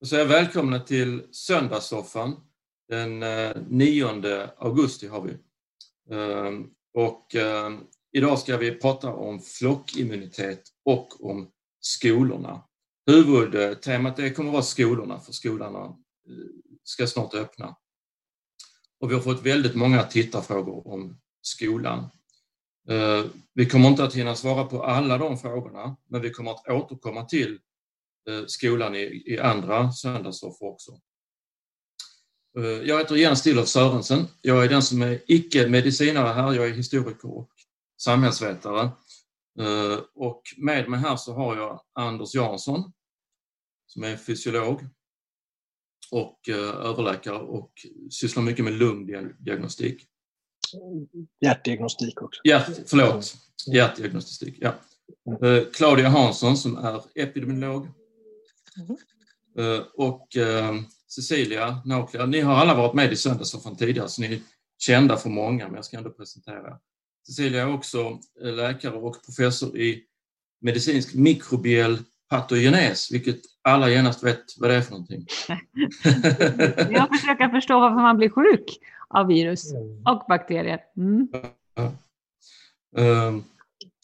Och så är välkomna till Söndagssoffan. Den eh, 9 augusti har vi. Ehm, och ehm, idag ska vi prata om flockimmunitet och om skolorna. Huvudtemat det kommer att vara skolorna, för skolorna eh, ska snart öppna. Och vi har fått väldigt många tittarfrågor om skolan. Ehm, vi kommer inte att hinna svara på alla de frågorna, men vi kommer att återkomma till skolan i, i andra söndagsoffer också. Eh, jag heter Jens Stillhoff Sörensen. Jag är den som är icke-medicinare här. Jag är historiker och samhällsvetare. Eh, och med mig här så har jag Anders Jansson som är fysiolog och överläkare och sysslar mycket med lungdiagnostik. Hjärtdiagnostik också. Hjärt, förlåt, hjärtdiagnostik. Ja. Claudia Hansson som är epidemiolog Mm. Och eh, Cecilia Nauklia, ni har alla varit med i Söndagssoffan tidigare så ni är kända för många, men jag ska ändå presentera. Cecilia är också eh, läkare och professor i medicinsk mikrobiell patogenes, vilket alla genast vet vad det är för någonting. jag försöker förstå varför man blir sjuk av virus mm. och bakterier. Mm.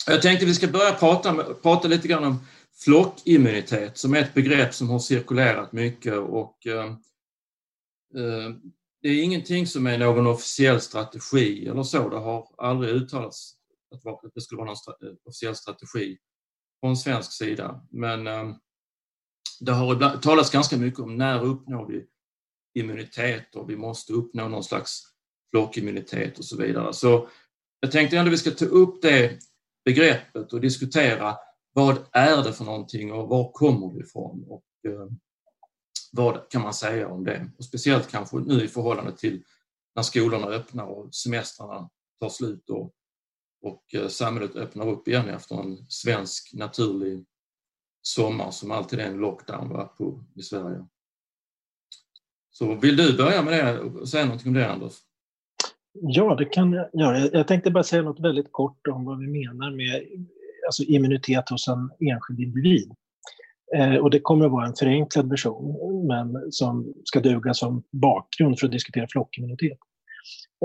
Jag tänkte vi ska börja prata, prata lite grann om flockimmunitet som är ett begrepp som har cirkulerat mycket och eh, eh, det är ingenting som är någon officiell strategi eller så. Det har aldrig uttalats att det skulle vara någon eh, officiell strategi från svensk sida. Men eh, det har ibland talats ganska mycket om när uppnår vi immunitet och vi måste uppnå någon slags flockimmunitet och så vidare. Så jag tänkte ändå vi ska ta upp det begreppet och diskutera vad är det för någonting och var kommer det ifrån? Och, eh, vad kan man säga om det? Och speciellt kanske nu i förhållande till när skolorna öppnar och semestrarna tar slut och, och eh, samhället öppnar upp igen efter en svensk naturlig sommar som alltid är en lockdown va, på, i Sverige. Så vill du börja med det och säga någonting om det Anders? Ja, det kan jag göra. Jag tänkte bara säga något väldigt kort om vad vi menar med alltså immunitet hos en enskild individ. Eh, och det kommer att vara en förenklad version, men som ska duga som bakgrund för att diskutera flockimmunitet.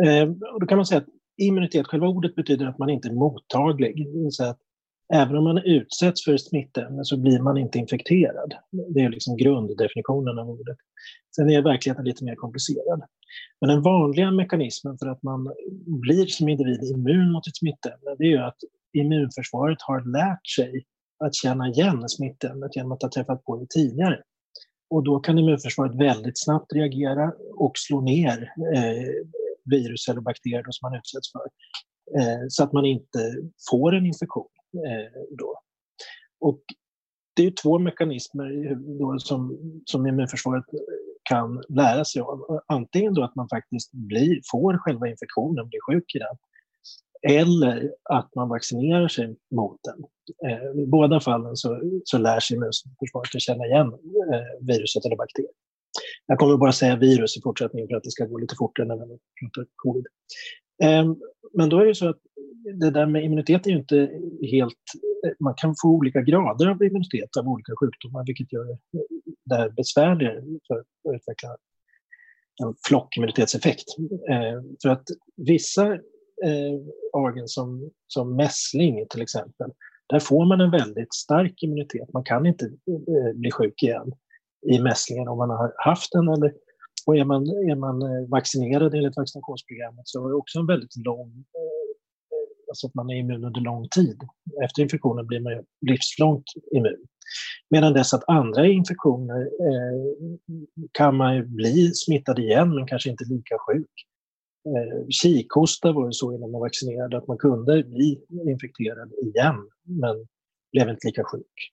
Eh, och då kan man säga att immunitet, själva ordet betyder att man inte är mottaglig. Det att även om man utsätts för smittämne så blir man inte infekterad. Det är liksom grunddefinitionen av ordet. Sen är verkligheten lite mer komplicerad. Men den vanliga mekanismen för att man blir som individ immun mot ett smittämne, det är ju att immunförsvaret har lärt sig att känna igen smittämnet genom att ha träffat på det tidigare. Och då kan immunförsvaret väldigt snabbt reagera och slå ner eh, virus eller bakterier som man utsätts för. Eh, så att man inte får en infektion. Eh, då. Och det är två mekanismer då som, som immunförsvaret kan lära sig av. Antingen då att man faktiskt blir, får själva infektionen, blir sjuk i den, eller att man vaccinerar sig mot den. Eh, I båda fallen så, så lär sig immunförsvaret att känna igen eh, viruset eller bakterien. Jag kommer bara säga virus i fortsättningen för att det ska gå lite fortare när vi pratar covid. Eh, men då är det så att det där med immunitet är ju inte helt... Eh, man kan få olika grader av immunitet av olika sjukdomar vilket gör det här besvärligare för att utveckla en flockimmunitetseffekt. Ehm, för att vissa eh, organ som, som mässling till exempel, där får man en väldigt stark immunitet. Man kan inte eh, bli sjuk igen i mässlingen om man har haft den. Eller, och är man, är man eh, vaccinerad enligt vaccinationsprogrammet så är det också en väldigt lång, eh, alltså att man är immun under lång tid. Efter infektionen blir man livslångt immun. Medan dess att andra infektioner eh, kan man bli smittad igen men kanske inte lika sjuk eh, kikhosta var det så innan man vaccinerade att man kunde bli infekterad igen men blev inte lika sjuk.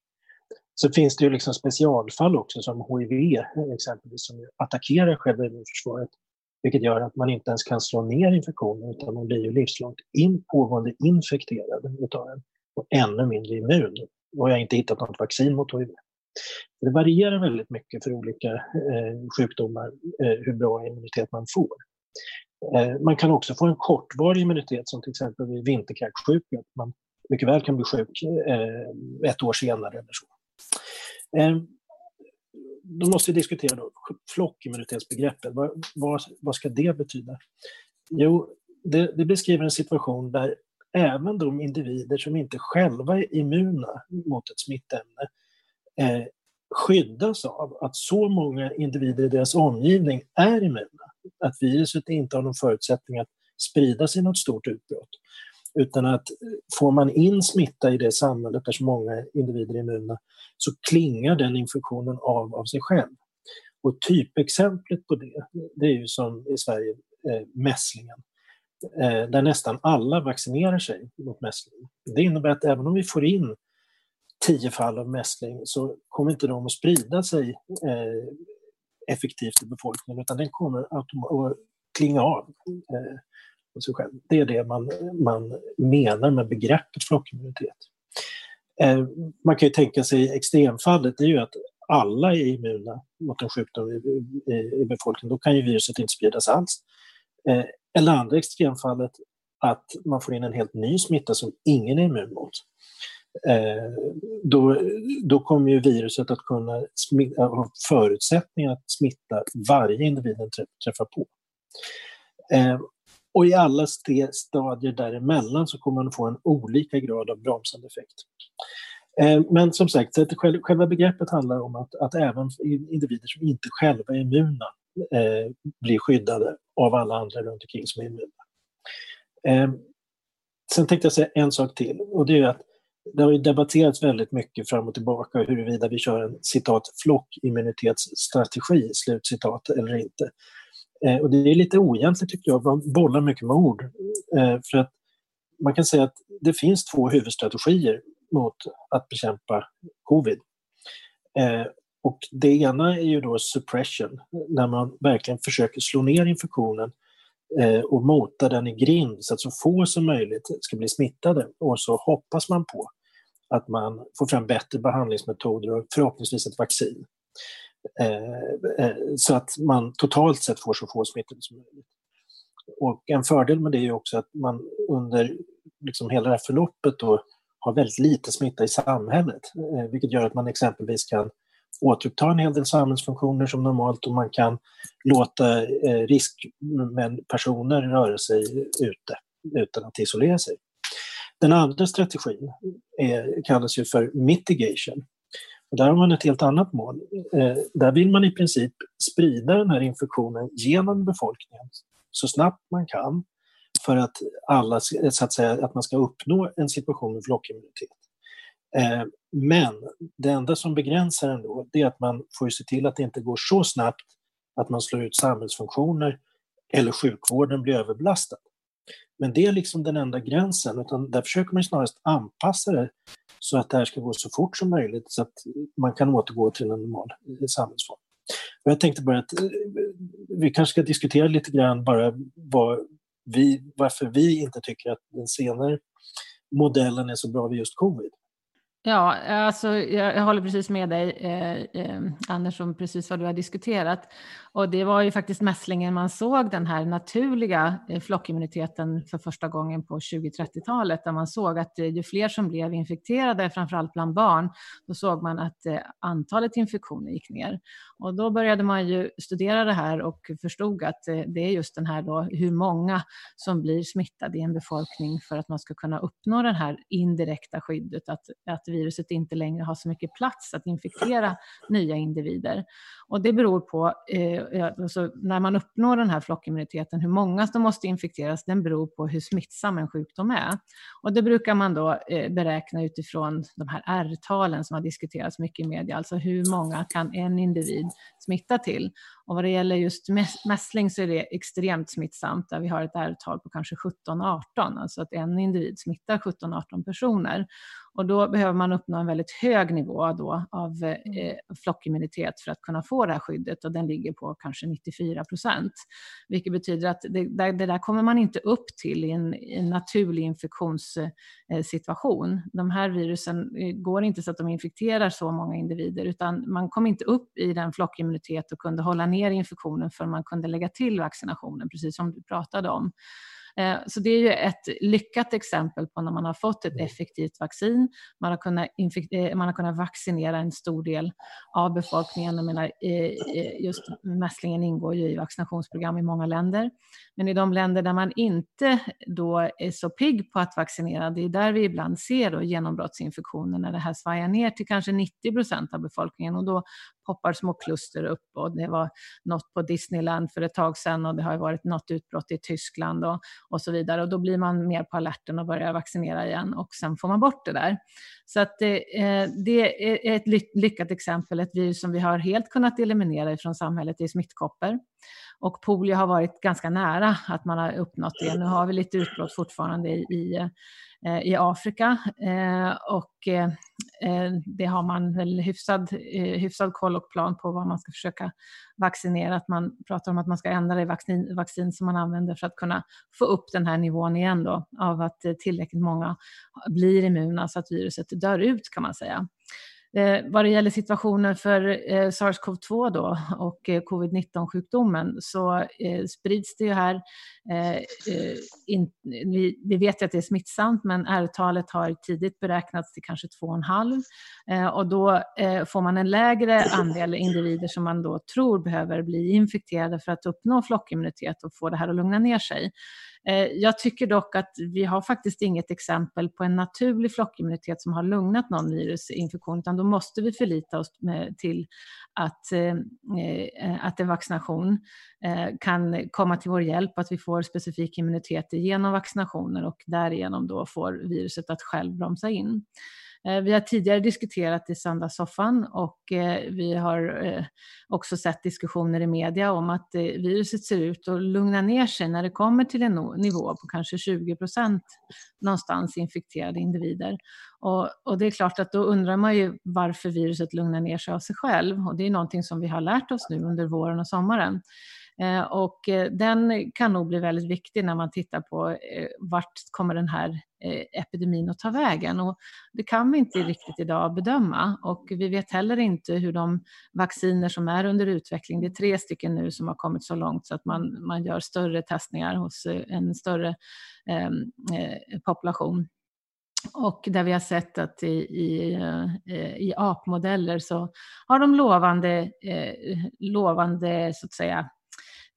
Så finns det ju liksom specialfall också som HIV exempelvis som attackerar själva immunförsvaret vilket gör att man inte ens kan slå ner infektionen utan man blir ju livslångt in, pågående infekterad utav den och ännu mindre immun. Och jag har inte hittat något vaccin mot HIV. Det varierar väldigt mycket för olika eh, sjukdomar eh, hur bra immunitet man får. Eh, man kan också få en kortvarig immunitet som till exempel vid vinterkräksjuka. Man mycket väl kan bli sjuk eh, ett år senare eller så. Eh, då måste vi diskutera då, flockimmunitetsbegreppet. Vad, vad, vad ska det betyda? Jo, det, det beskriver en situation där även de individer som inte själva är immuna mot ett smittämne eh, skyddas av att så många individer i deras omgivning är immuna. Att viruset inte har någon förutsättning att sprida sig i något stort utbrott. Utan att eh, får man in smitta i det samhället där så många individer är immuna så klingar den infektionen av av sig själv. Och typexemplet på det, det är ju som i Sverige eh, mässlingen. Eh, där nästan alla vaccinerar sig mot mässling. Det innebär att även om vi får in tio fall av mässling så kommer inte de att sprida sig eh, effektivt i befolkningen utan den kommer att klinga av eh, sig själv. Det är det man, man menar med begreppet flockimmunitet. Eh, man kan ju tänka sig extremfallet, det är ju att alla är immuna mot en sjukdom i, i, i befolkningen. Då kan ju viruset inte spridas alls. Eh, eller andra extremfallet att man får in en helt ny smitta som ingen är immun mot. Eh, då, då kommer ju viruset att kunna smitta, eh, ha förutsättningar att smitta varje individ den träffar på. Eh, och i alla stadier däremellan så kommer man få en olika grad av bromsande effekt. Eh, men som sagt, själva begreppet handlar om att, att även individer som inte själva är immuna eh, blir skyddade av alla andra runt omkring som är immuna. Eh, sen tänkte jag säga en sak till och det är att det har ju debatterats väldigt mycket fram och tillbaka huruvida vi kör en citat flockimmunitetsstrategi, slutcitat, eller inte. Eh, och det är lite oegentligt tycker jag, man bollar mycket med ord. Eh, för att man kan säga att det finns två huvudstrategier mot att bekämpa covid. Eh, och det ena är ju då suppression, när man verkligen försöker slå ner infektionen eh, och mota den i grind så att så få som möjligt ska bli smittade. Och så hoppas man på att man får fram bättre behandlingsmetoder och förhoppningsvis ett vaccin. Eh, eh, så att man totalt sett får så få smittade som möjligt. Och en fördel med det är också att man under liksom hela det här förloppet då har väldigt lite smitta i samhället, eh, vilket gör att man exempelvis kan återuppta en hel del samhällsfunktioner som normalt och man kan låta riskpersoner röra sig ute utan att isolera sig. Den andra strategin är, kallas ju för mitigation. Och där har man ett helt annat mål. Eh, där vill man i princip sprida den här infektionen genom befolkningen så snabbt man kan för att, alla, så att, säga, att man ska uppnå en situation med flockimmunitet. Eh, men det enda som begränsar den då, det är att man får se till att det inte går så snabbt att man slår ut samhällsfunktioner eller sjukvården blir överbelastad. Men det är liksom den enda gränsen, utan där försöker man snarast anpassa det så att det här ska gå så fort som möjligt så att man kan återgå till en normal eh, samhällsform. Och jag tänkte bara att eh, vi kanske ska diskutera lite grann bara var vi, varför vi inte tycker att den senare modellen är så bra vid just covid. Ja, alltså, jag, jag håller precis med dig, eh, eh, Anders, om precis vad du har diskuterat. Och det var ju faktiskt mässlingen man såg den här naturliga eh, flockimmuniteten för första gången på 20-30-talet, där man såg att eh, ju fler som blev infekterade, framförallt bland barn, då såg man att eh, antalet infektioner gick ner. Och då började man ju studera det här och förstod att eh, det är just den här då, hur många som blir smittade i en befolkning för att man ska kunna uppnå det här indirekta skyddet, att, att viruset inte längre har så mycket plats att infektera nya individer. Och det beror på, eh, alltså när man uppnår den här flockimmuniteten, hur många som måste infekteras, den beror på hur smittsam en sjukdom är. Och det brukar man då eh, beräkna utifrån de här R-talen som har diskuterats mycket i media, alltså hur många kan en individ smitta till? Och vad det gäller just mässling så är det extremt smittsamt där vi har ett R-tal på kanske 17-18, alltså att en individ smittar 17-18 personer. Och då behöver man uppnå en väldigt hög nivå då av eh, flockimmunitet för att kunna få det här skyddet och den ligger på kanske 94 procent. Vilket betyder att det, det, där kommer man inte upp till i en, en naturlig infektionssituation. De här virusen eh, går inte så att de infekterar så många individer utan man kom inte upp i den flockimmunitet och kunde hålla ner infektionen för man kunde lägga till vaccinationen, precis som du pratade om. Eh, så det är ju ett lyckat exempel på när man har fått ett effektivt vaccin. Man har kunnat, eh, man har kunnat vaccinera en stor del av befolkningen. Jag menar, just mässlingen ingår ju i vaccinationsprogram i många länder. Men i de länder där man inte då är så pigg på att vaccinera, det är där vi ibland ser då genombrottsinfektioner när det här svajar ner till kanske 90 procent av befolkningen och då hoppar små kluster upp och det var något på Disneyland för ett tag sedan och det har varit något utbrott i Tyskland och, och så vidare och då blir man mer på alerten och börjar vaccinera igen och sen får man bort det där. Så att det, eh, det är ett lyckat exempel, ett virus som vi har helt kunnat eliminera från samhället i smittkoppor. Och polio har varit ganska nära att man har uppnått det. Nu har vi lite utbrott fortfarande i, i, eh, Eh, i Afrika eh, och eh, det har man väl hyfsad, hyfsad koll och plan på vad man ska försöka vaccinera. Att man pratar om att man ska ändra det vaccin, vaccin som man använder för att kunna få upp den här nivån igen då av att tillräckligt många blir immuna så att viruset dör ut kan man säga. Eh, vad det gäller situationen för eh, SARS-CoV-2 då och eh, covid-19-sjukdomen så eh, sprids det ju här, eh, eh, in, vi, vi, vet ju att det är smittsamt men R-talet har tidigt beräknats till kanske 2,5 eh, och då eh, får man en lägre andel individer som man då tror behöver bli infekterade för att uppnå flockimmunitet och få det här att lugna ner sig. Eh, jag tycker dock att vi har faktiskt inget exempel på en naturlig flockimmunitet som har lugnat någon virusinfektion, utan då måste vi förlita oss till att, eh, eh, att en vaccination kan komma till vår hjälp, att vi får specifik immunitet genom vaccinationer och därigenom då får viruset att själv bromsa in. Eh, vi har tidigare diskuterat i söndagssoffan och eh, vi har eh, också sett diskussioner i media om att viruset ser ut att lugna ner sig när det kommer till en nivå på kanske 20 procent någonstans infekterade individer. Och, och, det är klart att då undrar man ju varför viruset lugnar ner sig av sig själv och det är någonting som vi har lärt oss nu under våren och sommaren. Eh, och eh, den kan nog bli väldigt viktig när man tittar på eh, vart kommer den här epidemin att ta vägen. Och det kan vi inte riktigt idag bedöma och vi vet heller inte hur de vacciner som är under utveckling, det är tre stycken nu som har kommit så långt så att man, man gör större testningar hos en större ehm, eh, population. Och där vi har sett att i, i, i apmodeller så har de lovande, eh, lovande så att säga,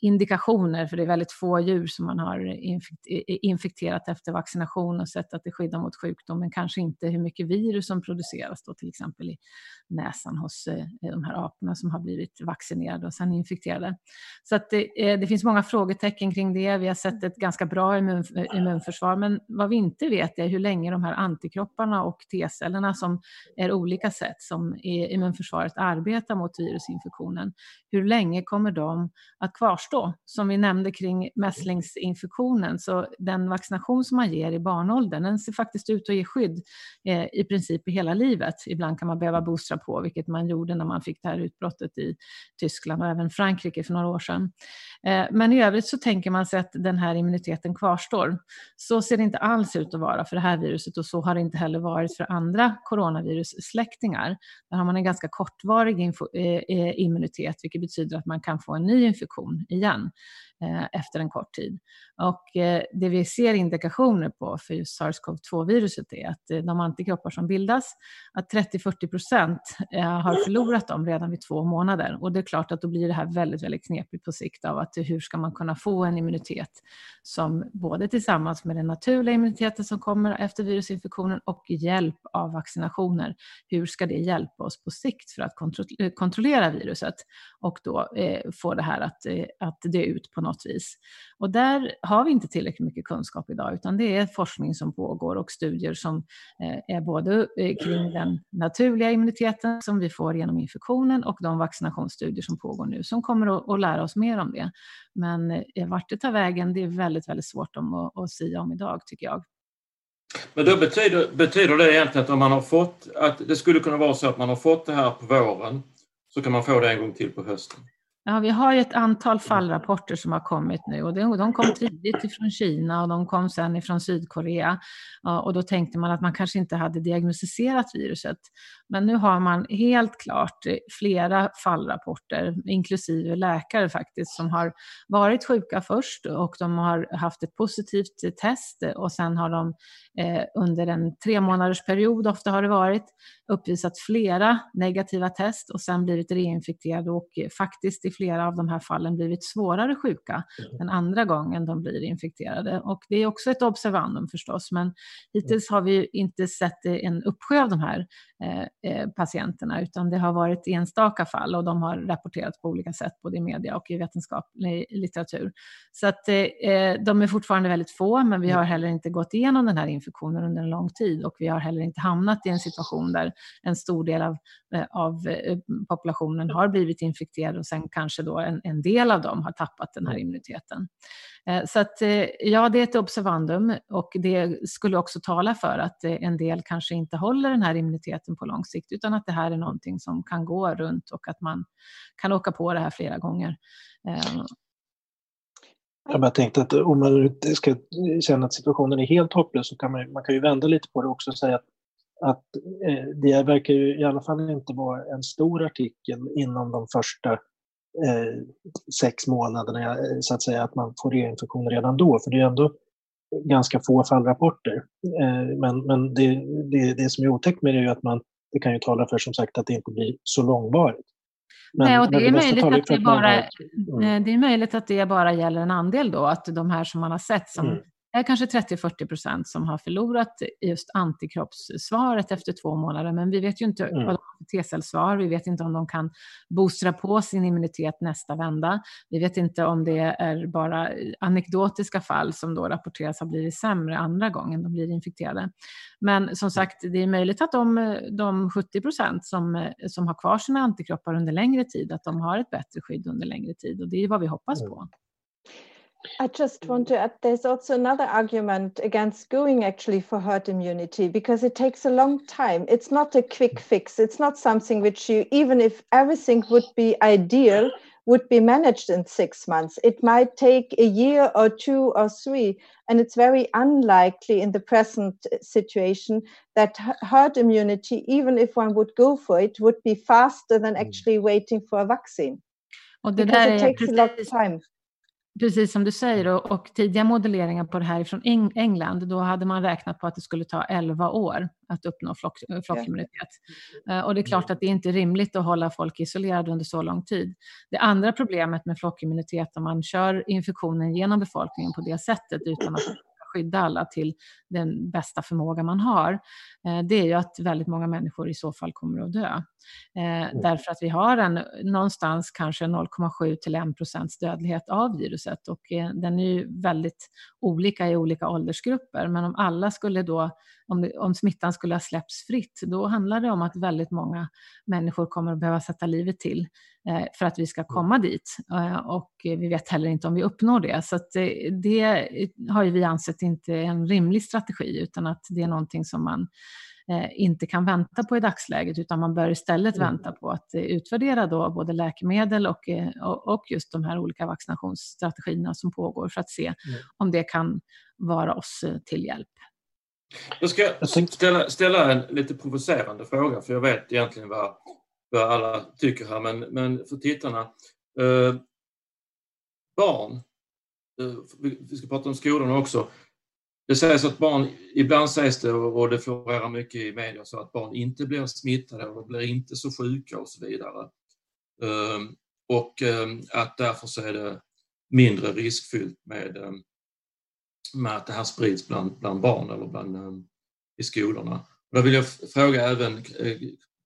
indikationer, för det är väldigt få djur som man har infekterat efter vaccination och sett att det skyddar mot sjukdom, men kanske inte hur mycket virus som produceras då till exempel i näsan hos eh, de här aporna som har blivit vaccinerade och sen infekterade. Så att det, det finns många frågetecken kring det. Vi har sett ett ganska bra immun, immunförsvar, men vad vi inte vet är hur länge de här antikropparna och T-cellerna som är olika sätt som immunförsvaret arbetar mot virusinfektionen, hur länge kommer de att kvarstå kvarstå. Som vi nämnde kring mässlingsinfektionen, så den vaccination som man ger i barnåldern, den ser faktiskt ut att ge skydd eh, i princip i hela livet. Ibland kan man behöva boostra på, vilket man gjorde när man fick det här utbrottet i Tyskland och även Frankrike för några år sedan. Eh, men i övrigt så tänker man sig att den här immuniteten kvarstår. Så ser det inte alls ut att vara för det här viruset och så har det inte heller varit för andra coronavirussläktingar. Där har man en ganska kortvarig eh, eh, immunitet, vilket betyder att man kan få en ny infektion igen. Eh, efter en kort tid. Och eh, det vi ser indikationer på för just SARS-CoV-2-viruset är att eh, de antikroppar som bildas, att 30-40 procent har förlorat dem redan vid två månader. Och det är klart att då blir det här väldigt, väldigt knepigt på sikt av att hur ska man kunna få en immunitet som både tillsammans med den naturliga immuniteten som kommer efter virusinfektionen och hjälp av vaccinationer, hur ska det hjälpa oss på sikt för att kontrollera viruset och då få det här att att dö ut på något vis. Och där har vi inte tillräckligt mycket kunskap idag, utan det är forskning som pågår och studier som eh, är både eh, kring den naturliga immuniteten som vi får genom infektionen och de vaccinationsstudier som pågår nu som kommer att lära oss mer om det. Men eh, vart det tar vägen, det är väldigt, väldigt svårt att, att säga om idag, tycker jag. Men då betyder, betyder det egentligen att om man har fått, att det skulle kunna vara så att man har fått det här på våren så kan man få det en gång till på hösten? Ja, vi har ju ett antal fallrapporter som har kommit nu och de kom tidigt ifrån Kina och de kom sen ifrån Sydkorea. Och då tänkte man att man kanske inte hade diagnostiserat viruset. Men nu har man helt klart flera fallrapporter, inklusive läkare faktiskt, som har varit sjuka först och de har haft ett positivt test och sen har de eh, under en tre månaders period, ofta har det varit, uppvisat flera negativa test och sen blivit reinfekterade och faktiskt flera av de här fallen blivit svårare sjuka mm. den andra gången de blir infekterade. Och det är också ett observandum förstås, men hittills har vi inte sett en uppsjö av de här eh, eh, patienterna, utan det har varit enstaka fall och de har rapporterats på olika sätt, både i media och i vetenskaplig litteratur. Så att eh, de är fortfarande väldigt få, men vi har heller inte gått igenom den här infektionen under en lång tid och vi har heller inte hamnat i en situation där en stor del av, av populationen har blivit infekterad och sen kanske då en, en del av dem har tappat den här mm. immuniteten. Eh, så att, ja, det är ett observandum och det skulle också tala för att en del kanske inte håller den här immuniteten på lång sikt utan att det här är någonting som kan gå runt och att man kan åka på det här flera gånger. Jag bara tänkte att om man ska känna att situationen är helt hopplös så kan man, man kan ju vända lite på det också och säga att att eh, det verkar ju i alla fall inte vara en stor artikel inom de första eh, sex månaderna, eh, så att säga, att man får reinfektion redan då, för det är ändå ganska få fallrapporter. Eh, men men det, det, det som är otäckt med det är att man, det kan ju tala för som sagt att det inte blir så långvarigt. Men, Nej, och det, är möjligt att det, bara, mm. Det är möjligt att det bara gäller en andel då, att de här som man har sett som mm är kanske 30-40 procent som har förlorat just antikroppssvaret efter två månader. Men vi vet ju inte mm. vad de har för T-cellsvar. Vi vet inte om de kan boostra på sin immunitet nästa vända. Vi vet inte om det är bara anekdotiska fall som då rapporteras har blivit sämre andra gången de blir infekterade. Men som sagt, det är möjligt att de, de 70 procent som, som har kvar sina antikroppar under längre tid, att de har ett bättre skydd under längre tid. Och det är vad vi hoppas mm. på. I just mm. want to add there's also another argument against going actually for herd immunity because it takes a long time. It's not a quick mm. fix. It's not something which you, even if everything would be ideal, would be managed in six months. It might take a year or two or three. And it's very unlikely in the present uh, situation that herd immunity, even if one would go for it, would be faster than mm. actually waiting for a vaccine. Och det because it takes a lot of time. Precis som du säger, och, och tidiga modelleringar på det här från England, då hade man räknat på att det skulle ta 11 år att uppnå flock, flockimmunitet. Yeah. Och det är klart att det är inte rimligt att hålla folk isolerade under så lång tid. Det andra problemet med flockimmunitet, om man kör infektionen genom befolkningen på det sättet utan att skydda alla till den bästa förmåga man har, eh, det är ju att väldigt många människor i så fall kommer att dö. Eh, mm. Därför att vi har en, någonstans kanske 0,7 till 1 procents dödlighet av viruset och eh, den är ju väldigt olika i olika åldersgrupper. Men om alla skulle då, om, det, om smittan skulle ha släppts fritt, då handlar det om att väldigt många människor kommer att behöva sätta livet till eh, för att vi ska mm. komma dit. Och vi vet heller inte om vi uppnår det. Så det har vi ansett inte är en rimlig strategi, utan att det är någonting som man Eh, inte kan vänta på i dagsläget utan man bör istället mm. vänta på att eh, utvärdera då både läkemedel och, eh, och just de här olika vaccinationsstrategierna som pågår för att se mm. om det kan vara oss till hjälp. Jag ska ställa, ställa en lite provocerande fråga för jag vet egentligen vad, vad alla tycker här men, men för tittarna. Eh, barn, eh, vi ska prata om skolorna också. Det sägs att barn, ibland sägs det och det florerar mycket i media, så att barn inte blir smittade och blir inte så sjuka och så vidare. Ehm, och ehm, att därför så är det mindre riskfyllt med, ehm, med att det här sprids bland, bland barn eller bland, i skolorna. Då vill jag fråga även eh,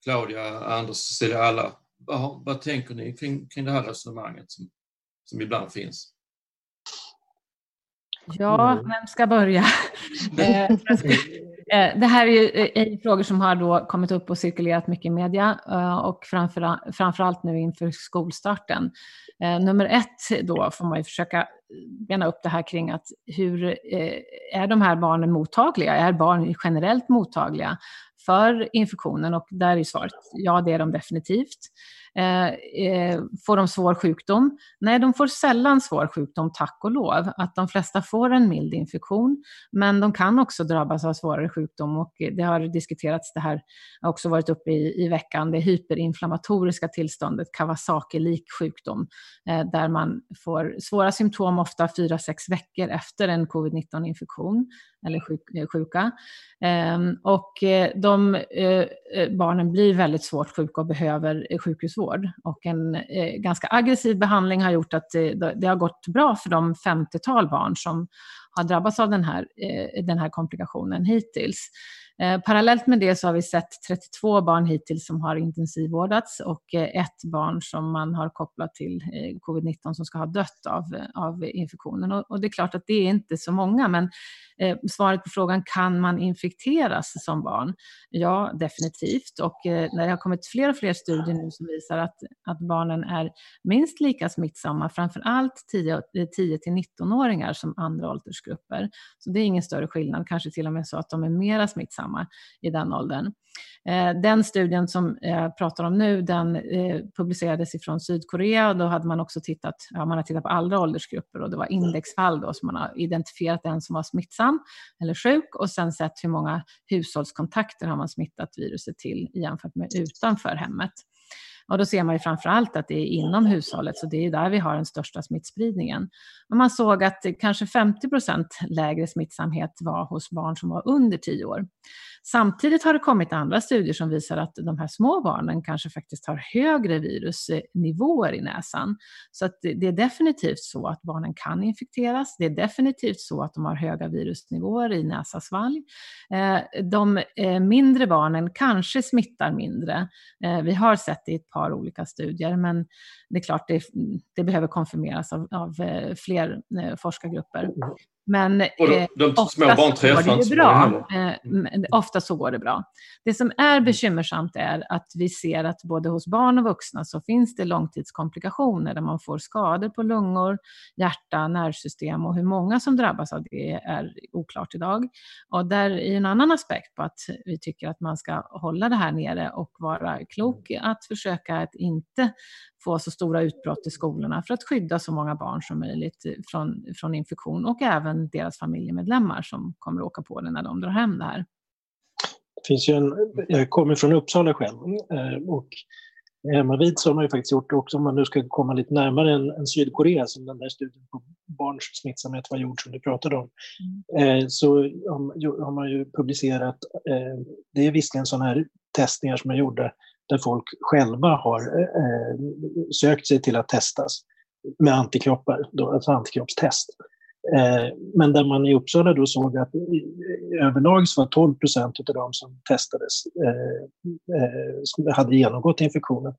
Claudia, Anders, Cecilia, alla, vad, vad tänker ni kring, kring det här resonemanget som, som ibland finns? Ja, vem ska börja? Eh, eh, det här är ju frågor som har då kommit upp och cirkulerat mycket i media och framför, framförallt nu inför skolstarten. Nummer ett då får man ju försöka bena upp det här kring att hur eh, är de här barnen mottagliga? Är barn generellt mottagliga för infektionen och där är svaret ja, det är de definitivt. Eh, eh, får de svår sjukdom? Nej, de får sällan svår sjukdom, tack och lov. Att de flesta får en mild infektion, men de kan också drabbas av svårare sjukdom och det har diskuterats, det här har också varit uppe i, i veckan, det hyperinflammatoriska tillståndet, Kawasaki-lik sjukdom, eh, där man får svåra symptom ofta 4-6 veckor efter en covid-19-infektion eller eh, sjuka. Ehm, eh, och de eh, barnen blir väldigt svårt sjuka och behöver sjukhusvård sjukhusvård. Och en eh, ganska aggressiv behandling har gjort att eh, det, det har gått bra för de 50-tal barn som har drabbats av den här, eh, den här komplikationen hittills. Eh, parallellt med det så har vi sett 32 barn hittills som har intensivvårdats och eh, ett barn som man har kopplat till eh, covid-19 som ska ha dött av, eh, av infektionen. Och, och, det är klart att det är inte så många, men eh, svaret på frågan kan man infekteras som barn? Ja, definitivt. Och eh, det har kommit fler och fler studier nu som visar att, att barnen är minst lika smittsamma, framför allt 10, 10 till 19-åringar som andra åldersgrupper. Så det är ingen större skillnad, kanske till och med så att de är mera smittsamma smittsamma i den åldern. Eh, den studien som jag pratar om nu, den eh, publicerades ifrån Sydkorea. Då hade man också tittat, ja, man har tittat på alla åldersgrupper och det var indexfall då, så man har identifierat en som var smittsam eller sjuk och sen sett hur många hushållskontakter har man smittat viruset till jämfört med utanför hemmet. Och då ser man ju framför allt att det är inom hushållet, så det är där vi har den största smittspridningen. Men man såg att kanske 50 procent lägre smittsamhet var hos barn som var under 10 år. Samtidigt har det kommit andra studier som visar att de här små barnen kanske faktiskt har högre virusnivåer i näsan. Så att det är definitivt så att barnen kan infekteras. Det är definitivt så att de har höga virusnivåer i näsasvalg. svalg. de eh, mindre barnen kanske smittar mindre. Eh, vi har sett det i ett par olika studier, men det är klart det, det behöver konfirmeras av, av fler forskargrupper. Mm. Mm. Men och de, de eh, små barn träffar inte så bra. Eh, ofta så går det bra. Det som är mm. bekymmersamt är att vi ser att både hos barn och vuxna så finns det långtidskomplikationer där man får skador på lungor, hjärta, nervsystem och hur många som drabbas av det är oklart idag. Och där är en annan aspekt på att vi tycker att man ska hålla det här nere och vara klok att försöka att inte få så stora utbrott i skolorna för att skydda så många barn som möjligt från, från infektion och även deras familjemedlemmar som kommer åka på det när de drar hem det här. Det finns ju en, jag kommer från Uppsala själv eh, och hemmavid så har man ju faktiskt gjort också, om man nu ska komma lite närmare än, än Sydkorea som den där studien på barns smittsamhet var gjord som du pratade om, mm. eh, så har man ju publicerat, eh, det är visserligen sådana här testningar som är gjorda där folk själva har eh, eh, sökt sig till att testas med antikroppar, då, alltså antikroppstest. Eh, men där man i Uppsala då såg att överlag så var 12 procent av de som testades eh, eh, hade genomgått infektionen.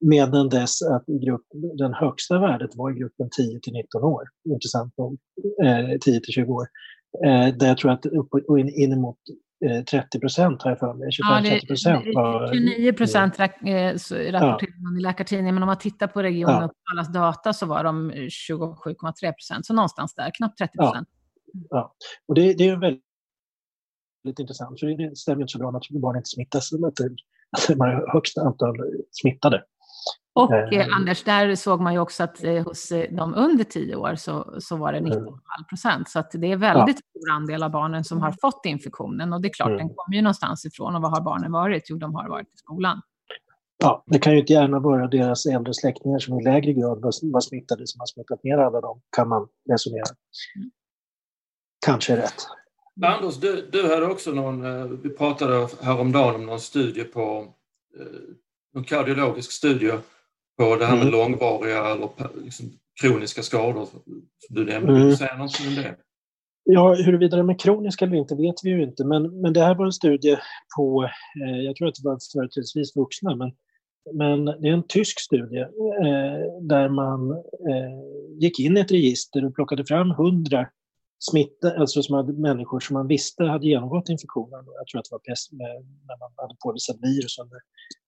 Medan dess att grupp, den högsta värdet var i gruppen 10 till 19 år, intressant nog, eh, 10 till 20 år. Eh, där jag tror att upp, inemot 30 eh, procent har jag för mig, 25-30 procent. Ja, 29 procent rapporterar man i Läkartidningen, men om man tittar på regionen ja. Uppsalas data så var de 27,3 procent, så någonstans där, knappt 30 procent. Ja. ja. och det, det är väldigt, väldigt intressant, för det stämmer inte så bra att barn inte smittas, att man har högst antal smittade. Och eh, eh, Anders, där såg man ju också att eh, hos eh, de under 10 år så, så var det 19,5 mm. procent. Så att det är väldigt ja. stor andel av barnen som har fått infektionen. Och det är klart, mm. den kommer ju någonstans ifrån. Och vad har barnen varit? Jo, de har varit i skolan. Ja, det kan ju inte gärna vara deras äldre släktingar som i lägre grad var smittade som har smittat ner alla dem, kan man resonera. Mm. Kanske rätt. Anders, du, du hade också någon, vi pratade häromdagen om någon studie på, någon kardiologisk studie på det här med mm. långvariga eller liksom, kroniska skador som du nämnde. Vill du mm. säga någonting om det? Ja, huruvida de är kroniska eller inte vet vi ju inte, men, men det här var en studie på, eh, jag tror att det var företrädesvis vuxna, men, men det är en tysk studie eh, där man eh, gick in i ett register och plockade fram hundra smitta, alltså som hade, människor som man visste hade genomgått infektionen. Jag tror att det var pest när man hade påvisat virus under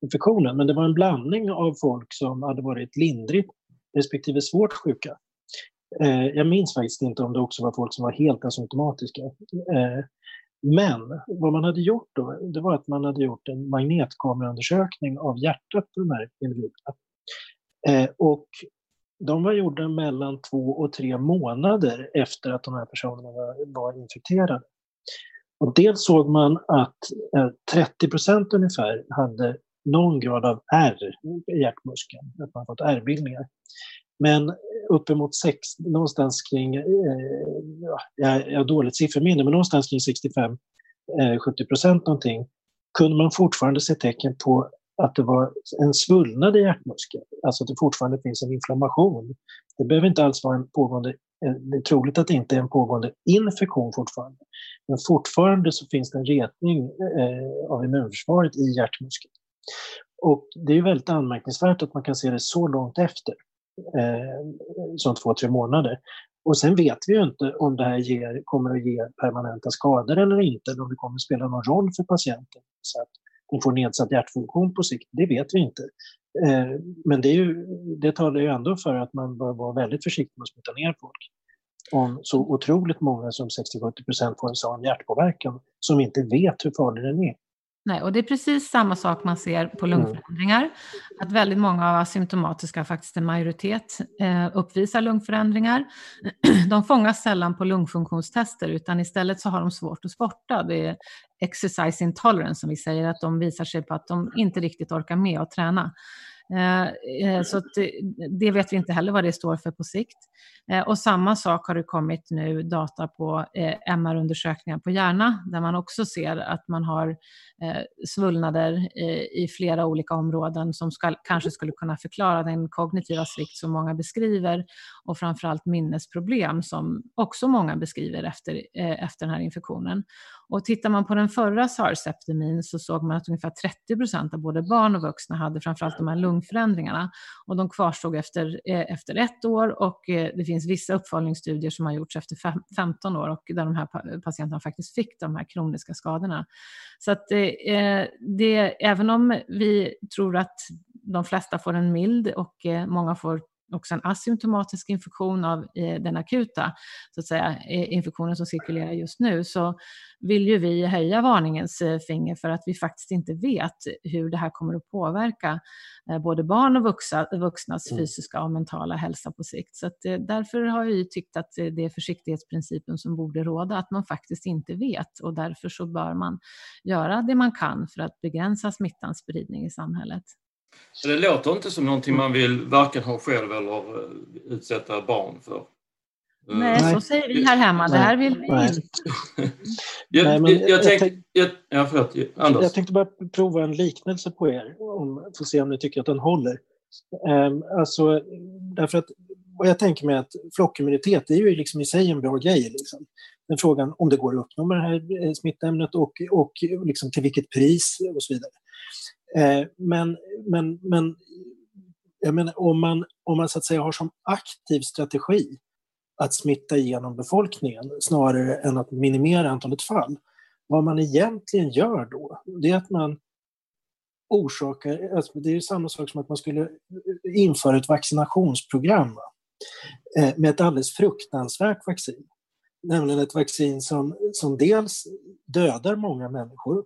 infektionen. Men det var en blandning av folk som hade varit lindrigt respektive svårt sjuka. Eh, jag minns faktiskt inte om det också var folk som var helt asymptomatiska. Eh, Men vad man hade gjort då, det var att man hade gjort en magnetkameraundersökning av hjärtat på de här individerna. Eh, och de var gjorda mellan två och tre månader efter att de här personerna var, var infekterade. Och dels såg man att eh, 30 procent ungefär hade någon grad av R i hjärtmuskeln, att man fått R-bildningar. Men uppemot sex, någonstans kring, eh, jag, jag har dåligt sifferminne, men någonstans kring 65-70 eh, procent någonting, kunde man fortfarande se tecken på att det var en svullnad i hjärtmuskeln, alltså att det fortfarande finns en inflammation. Det behöver inte alls vara en pågående, eh, det är troligt att det inte är en pågående infektion fortfarande, men fortfarande så finns det en retning eh, av immunförsvaret i hjärtmuskeln. Och det är väldigt anmärkningsvärt att man kan se det så långt efter, eh, som två, tre månader. Och sen vet vi ju inte om det här ger, kommer att ge permanenta skador eller inte, eller om det kommer att spela någon roll för patienten. Så att hon får nedsatt hjärtfunktion på sikt, det vet vi inte. Eh, men det, är ju, det talar ju ändå för att man bör vara väldigt försiktig med att smitta ner folk. Om så otroligt många som 60-70 procent får en sån hjärtpåverkan som inte vet hur farlig den är. Nej, och det är precis samma sak man ser på mm. lungförändringar. Att väldigt många av asymptomatiska, faktiskt en majoritet, eh, uppvisar lungförändringar. De fångas sällan på lungfunktionstester utan istället så har de svårt att sporta. Det är exercise intolerance som vi säger, att de visar sig på att de inte riktigt orkar med att träna. Eh, eh, så det vet vi inte heller vad det står för på sikt. Eh, och samma sak har det kommit nu data på MR-undersökningar på hjärna där man också ser att man har svullnader i flera olika områden som ska, kanske skulle kunna förklara den kognitiva svikt som många beskriver och framförallt minnesproblem som också många beskriver efter, efter den här infektionen. Och tittar man på den förra sars-epidemin så såg man att ungefär 30 procent av både barn och vuxna hade framförallt de här lungförändringarna. Och de kvarstod efter, eh, efter ett år och eh, det finns vissa uppföljningsstudier som har gjorts efter 15 år och där de här patienterna faktiskt fick de här kroniska skadorna. Så att eh, eh, det, även om vi tror att de flesta får en mild och eh, många får också en asymptomatisk infektion av eh, den akuta så att säga, infektionen som cirkulerar just nu, så vill ju vi höja varningens eh, finger för att vi faktiskt inte vet hur det här kommer att påverka eh, både barn och vuxna, vuxnas mm. fysiska och mentala hälsa på sikt. Så därför har vi tyckt att det är försiktighetsprincipen som borde råda, att man faktiskt inte vet och därför så bör man göra det man kan för att begränsa smittans spridning i samhället. Det låter inte som någonting man vill varken ha själv eller eh, utsätta barn för. Eh, Nej, så säger vi här hemma. Det här vill vi inte. jag, jag, jag, tänkte, jag, ja, förlåt, Anders. jag tänkte bara prova en liknelse på er, om, för att se om ni tycker att den håller. Um, alltså, därför att vad jag tänker mig att flockimmunitet är ju liksom i sig en bra grej. Liksom. Den frågan om det går att uppnå med det här eh, smittämnet och, och liksom till vilket pris och så vidare. Eh, men, men, men jag menar, om man, om man så att säga har som aktiv strategi att smitta igenom befolkningen snarare än att minimera antalet fall. Vad man egentligen gör då, det är att man orsakar, alltså det är samma sak som att man skulle införa ett vaccinationsprogram eh, med ett alldeles fruktansvärt vaccin. Nämligen ett vaccin som, som dels dödar många människor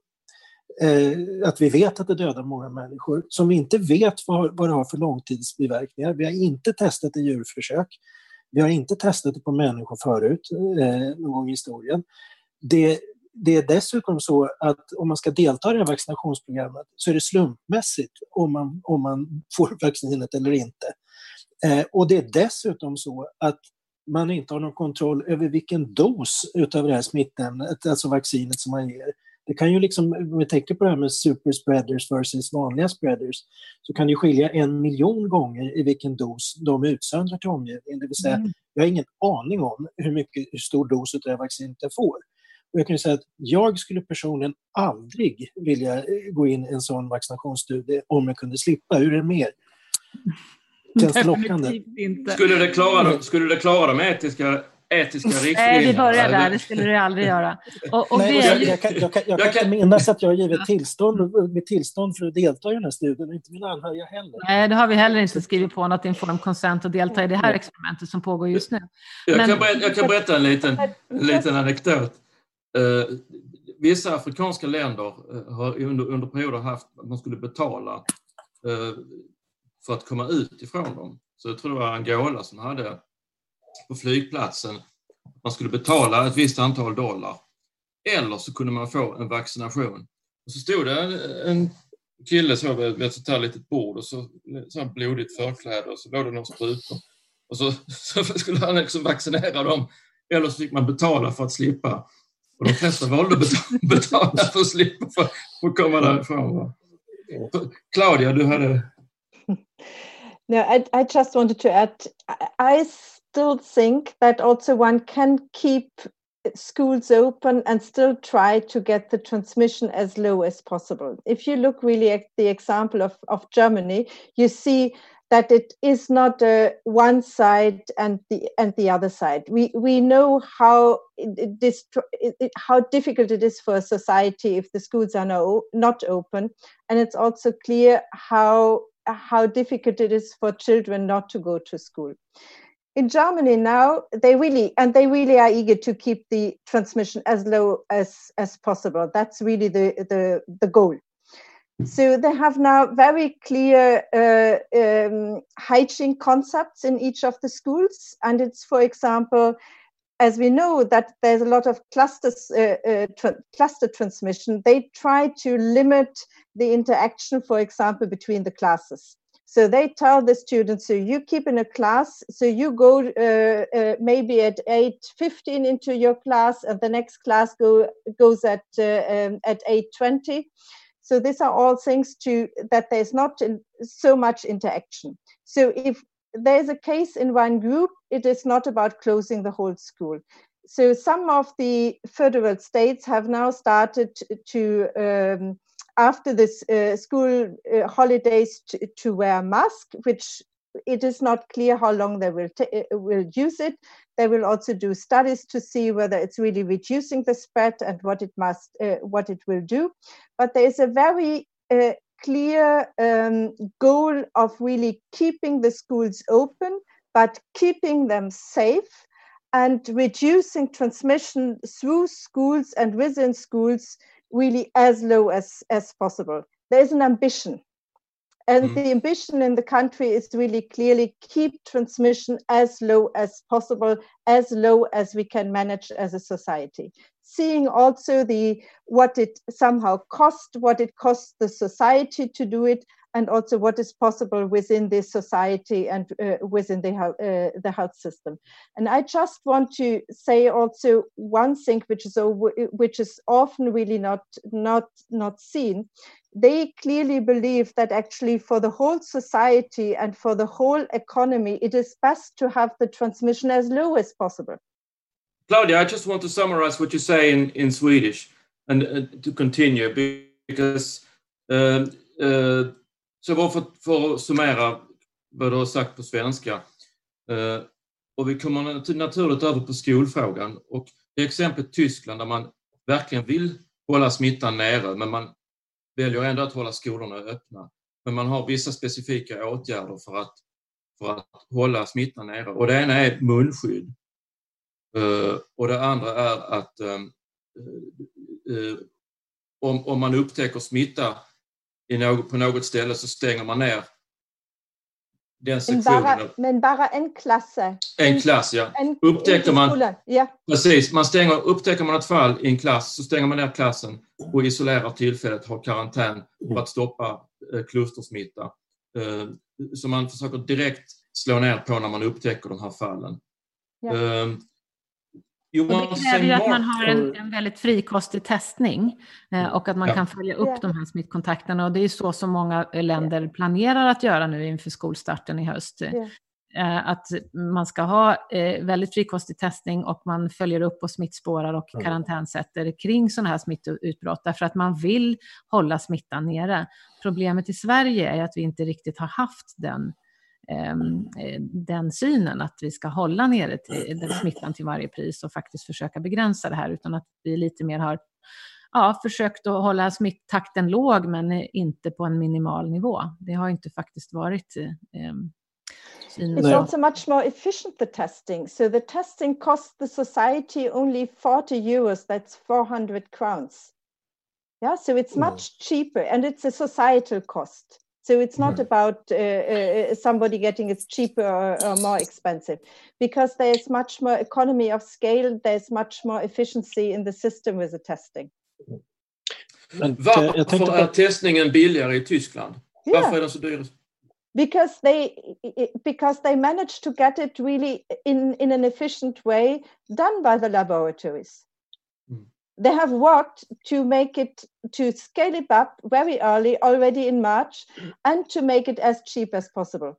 eh, att vi vet att det dödar många människor, som vi inte vet vad, vad det har för långtidsbiverkningar. Vi har inte testat i djurförsök. Vi har inte testat det på människor förut, eh, någon gång i historien. Det, det är dessutom så att om man ska delta i det här vaccinationsprogrammet så är det slumpmässigt om man, om man får vaccinet eller inte. Eh, och det är dessutom så att man inte har någon kontroll över vilken dos utav det här smittämnet, alltså vaccinet som man ger, det kan ju liksom, om vi tänker på det här med superspreaders versus vanliga spreaders, så kan det skilja en miljon gånger i vilken dos de utsöndrar till omgivningen. Det vill säga, mm. jag har ingen aning om hur, mycket, hur stor dos av det här vaccinet jag får. Och jag kan säga att jag skulle personligen aldrig vilja gå in i en sån vaccinationsstudie om jag kunde slippa. Hur är det med er? Känns det lockande? Skulle det klara, skulle det klara de etiska etiska riktlinjer. Nej, vi börjar där. Det skulle du aldrig göra. Och, och Nej, jag, jag, kan, jag, kan, jag, kan inte minnas att jag har givit tillstånd, med tillstånd för att delta i den här studien, inte mina anhöriga heller. Nej, det har vi heller inte skrivit på något inform consent att delta i det här experimentet som pågår just nu. Jag, Men... kan, berätta, jag kan berätta en liten, en liten anekdot. Uh, vissa afrikanska länder eh, har under, under perioder haft att man skulle betala eh, för att komma ut ifrån dem. Så jag tror det var Angola som hade på flygplatsen man skulle betala ett visst antal dollar. Eller så kunde man få en vaccination. Och så stod det en, kille så vid ett sånt här litet bord och så, så blodigt förkläde och så låg det några sprutor. Och så, så skulle han liksom vaccinera dem. Eller så fick man betala för att slippa. Och de flesta valde att betala för att slippa för, för att komma därifrån. Claudia, du hade... No, I, I just wanted to add, I still think that also one can keep schools open and still try to get the transmission as low as possible. If you look really at the example of, of Germany, you see that it is not a one side and the and the other side. We we know how how difficult it is for a society if the schools are no, not open, and it's also clear how how difficult it is for children not to go to school. In Germany now, they really and they really are eager to keep the transmission as low as as possible. That's really the the the goal. So they have now very clear uh, um, hygiene concepts in each of the schools, and it's, for example, as we know that there's a lot of clusters, uh, uh, cluster transmission. They try to limit the interaction, for example, between the classes. So they tell the students, so you keep in a class, so you go uh, uh, maybe at 8.15 into your class, and the next class go, goes at, uh, um, at 8.20 so these are all things to that there's not so much interaction. So if there's a case in one group, it is not about closing the whole school. So some of the federal states have now started to, um, after this uh, school uh, holidays, to, to wear mask, which it is not clear how long they will, uh, will use it. They will also do studies to see whether it's really reducing the spread and what it must, uh, what it will do. But there is a very uh, clear um, goal of really keeping the schools open, but keeping them safe and reducing transmission through schools and within schools really as low as, as possible. There is an ambition and mm. the ambition in the country is really clearly keep transmission as low as possible, as low as we can manage as a society. Seeing also the what it somehow cost, what it costs the society to do it, and also what is possible within this society and uh, within the, uh, the health system. And I just want to say also one thing which is which is often really not not not seen. They clearly believe that actually for the whole society and for the whole economy, it is best to have the transmission as low as possible. Claudia, I just want to summarize what you say in, in Swedish and uh, to continue because uh, uh, Så bara för, för att summera vad du har sagt på svenska. Eh, och vi kommer naturligt över på skolfrågan. Och det exemplet Tyskland där man verkligen vill hålla smittan nere, men man väljer ändå att hålla skolorna öppna. Men man har vissa specifika åtgärder för att, för att hålla smittan nere. Och det ena är munskydd. Eh, och det andra är att eh, om, om man upptäcker smitta i något, på något ställe så stänger man ner den sektionen. Men bara, men bara en klass? En klass, ja. En, upptäcker man, ja. Precis, man stänger, upptäcker man ett fall i en klass så stänger man ner klassen och isolerar tillfället, har karantän för att stoppa eh, klustersmitta. Eh, så man försöker direkt slå ner på när man upptäcker de här fallen. Ja. Eh, och det kräver ju att man har en, en väldigt frikostig testning eh, och att man ja. kan följa upp de här smittkontakterna. Och det är så som många länder planerar att göra nu inför skolstarten i höst. Ja. Eh, att man ska ha eh, väldigt frikostig testning och man följer upp och smittspårar och karantänsätter kring sådana här smittoutbrott därför att man vill hålla smittan nere. Problemet i Sverige är att vi inte riktigt har haft den den synen att vi ska hålla nere den smittan till varje pris och faktiskt försöka begränsa det här utan att vi lite mer har ja, försökt att hålla smittakten låg men inte på en minimal nivå. Det har inte faktiskt varit eh, It's also much more efficient the testing. So the testing costs the society only 40 euros, that's 400 crowns. Yeah, so it's mm. much cheaper and it's a societal cost. So it's not mm. about uh, uh, somebody getting it cheaper or, or, more expensive because there's much more economy of scale, there's much more efficiency in the system with the testing. Men varför är testningen billigare i Tyskland? Yeah. Varför är den så dyr? Because they because they managed to get it really in, in an efficient way done by the laboratories. They have worked to make it to scale it up very early, already in March, and to make it as cheap as possible.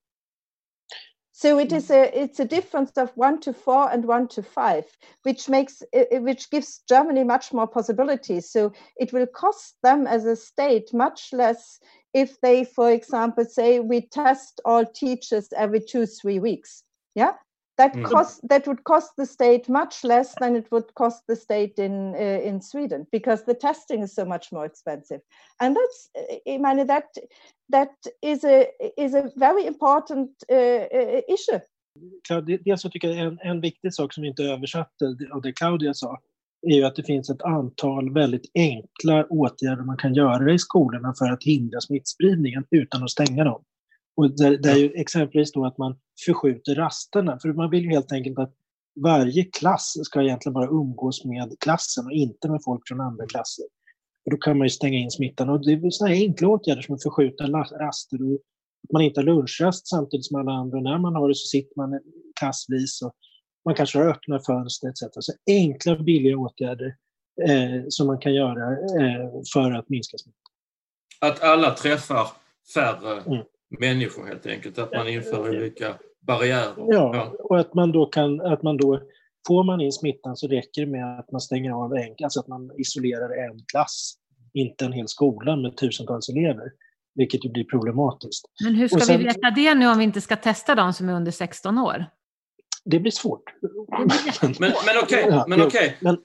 So it is a it's a difference of one to four and one to five, which makes which gives Germany much more possibilities. So it will cost them as a state much less if they, for example, say we test all teachers every two three weeks. Yeah, that mm. cost that would cost the state much less than it would cost the state in uh, in Sweden because the testing is so much more expensive and that's I mean that that is a is a very important uh, uh issue. Dels så tycker jag en, en viktig sak som inte översatte av det Claudia sa är ju att det finns ett antal väldigt enkla åtgärder man kan göra i skolorna för att hindra smittspridningen utan att stänga dem. Och där, där är ju exempelvis då att man förskjuter rasterna. För man vill ju helt enkelt att varje klass ska egentligen bara umgås med klassen och inte med folk från andra klasser. Och då kan man ju stänga in smittan. Och det är sådana här enkla åtgärder som att förskjuta raster och att man inte har lunchrast samtidigt som alla andra. Och när man har det så sitter man klassvis och man kanske har öppna fönster etc. Så enkla billiga åtgärder eh, som man kan göra eh, för att minska smittan. Att alla träffar färre mm människor helt enkelt, att man inför olika barriärer. Ja, och att man då kan, att man då, får man in smittan så räcker det med att man stänger av en, alltså att man isolerar en klass, inte en hel skola med tusentals elever, vilket ju blir problematiskt. Men hur ska sen, vi veta det nu om vi inte ska testa de som är under 16 år? Det blir svårt. men men okej, okay, men okej. Okay.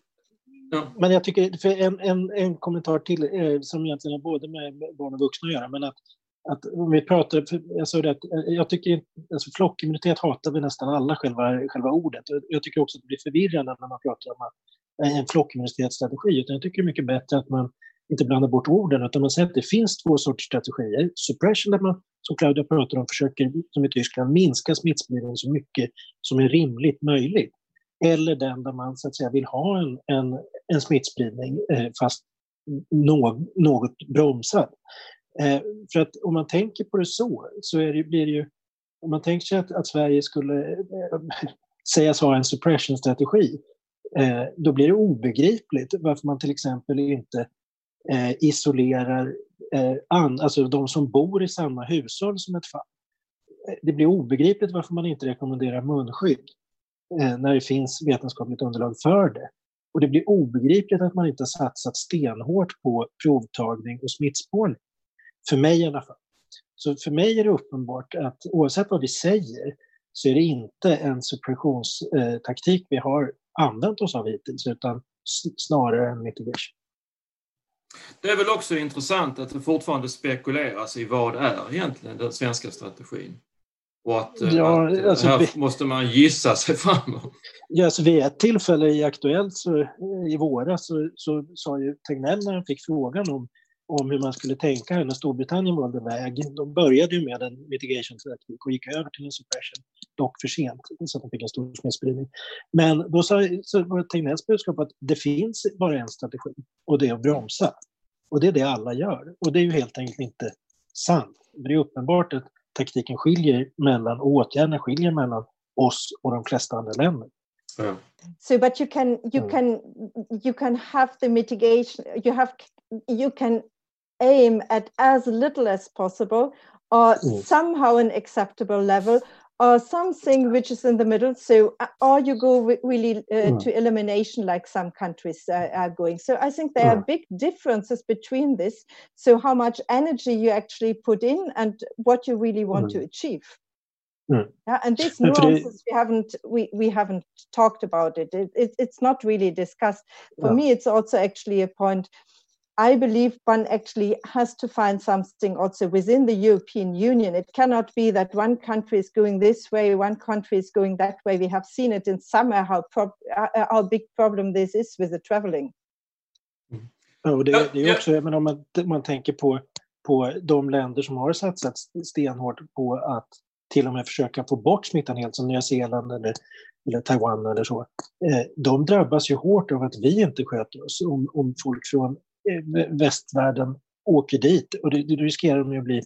Ja. Men jag tycker, för en, en, en kommentar till eh, som egentligen har både med barn och vuxna att göra, men att att om vi pratar, jag sa det att eh, jag tycker alltså flockimmunitet hatar vi nästan alla själva, själva ordet. Jag tycker också att det blir förvirrande när man pratar om eh, en flockimmunitetsstrategi. Utan jag tycker det är mycket bättre att man inte blandar bort orden utan man säger att det finns två sorters strategier. Suppression där man, som Claudia pratar om, försöker, som i Tyskland, minska smittspridningen så mycket som är rimligt möjligt. Eller den där man så att säga vill ha en, en, en smittspridning eh, fast något, något bromsad. Eh, för att om man tänker på det så, så är det, blir det ju... Om man tänker sig att, att Sverige skulle eh, sägas ha en suppression-strategi, eh, då blir det obegripligt varför man till exempel inte eh, isolerar eh, an, alltså de som bor i samma hushåll som ett fall. Eh, det blir obegripligt varför man inte rekommenderar munskydd när det finns vetenskapligt underlag för det. Och det blir obegripligt att man inte har satsat stenhårt på provtagning och smittspårning. För mig i alla fall. Så för mig är det uppenbart att oavsett vad vi säger så är det inte en suppressionstaktik vi har använt oss av hittills utan snarare en mitigation. Det är väl också intressant att det fortfarande spekuleras i vad är egentligen den svenska strategin? Och att, eh, ja, att alltså, här vi, måste man gissa sig fram. Ja, alltså vid ett tillfälle i Aktuellt så, i våras så, så sa ju Tegnell när han fick frågan om om hur man skulle tänka när Storbritannien valde väg. De började ju med en mitigation-taktik och gick över till en suppression, dock för sent, så att de fick en stor smittspridning. Men då sa, så var Tegnells budskap att det finns bara en strategi och det är att bromsa. Och det är det alla gör. Och det är ju helt enkelt inte sant. Det är uppenbart att taktiken skiljer mellan, och åtgärderna skiljer mellan oss och de flesta andra länder. Yeah. So, but you can you mm. can you can have the mitigation. You have you can aim at as little as possible or mm. somehow an acceptable level or something which is in the middle so uh, or you go really uh, mm. to elimination like some countries uh, are going so i think there mm. are big differences between this so how much energy you actually put in and what you really want to mm. achieve mm. yeah, and these nuances we haven't we, we haven't talked about it, it, it it's not really discussed for me it's also actually a point I believe one actually has to find something also within the European Union. It cannot be that one country is going this way, one country is going that way. We have seen it in summer how, prob- uh, uh how big problem this is with the traveling. Mm. Och det, det är också, men om man, man tänker på, på de länder som har satsat stenhårt på att till och med försöka få bort smittan helt, som Nya Zeeland eller, eller Taiwan eller så. Eh, de drabbas ju hårt av att vi inte sköter oss. Om, om folk från västvärlden åker dit och det, det riskerar de ju att bli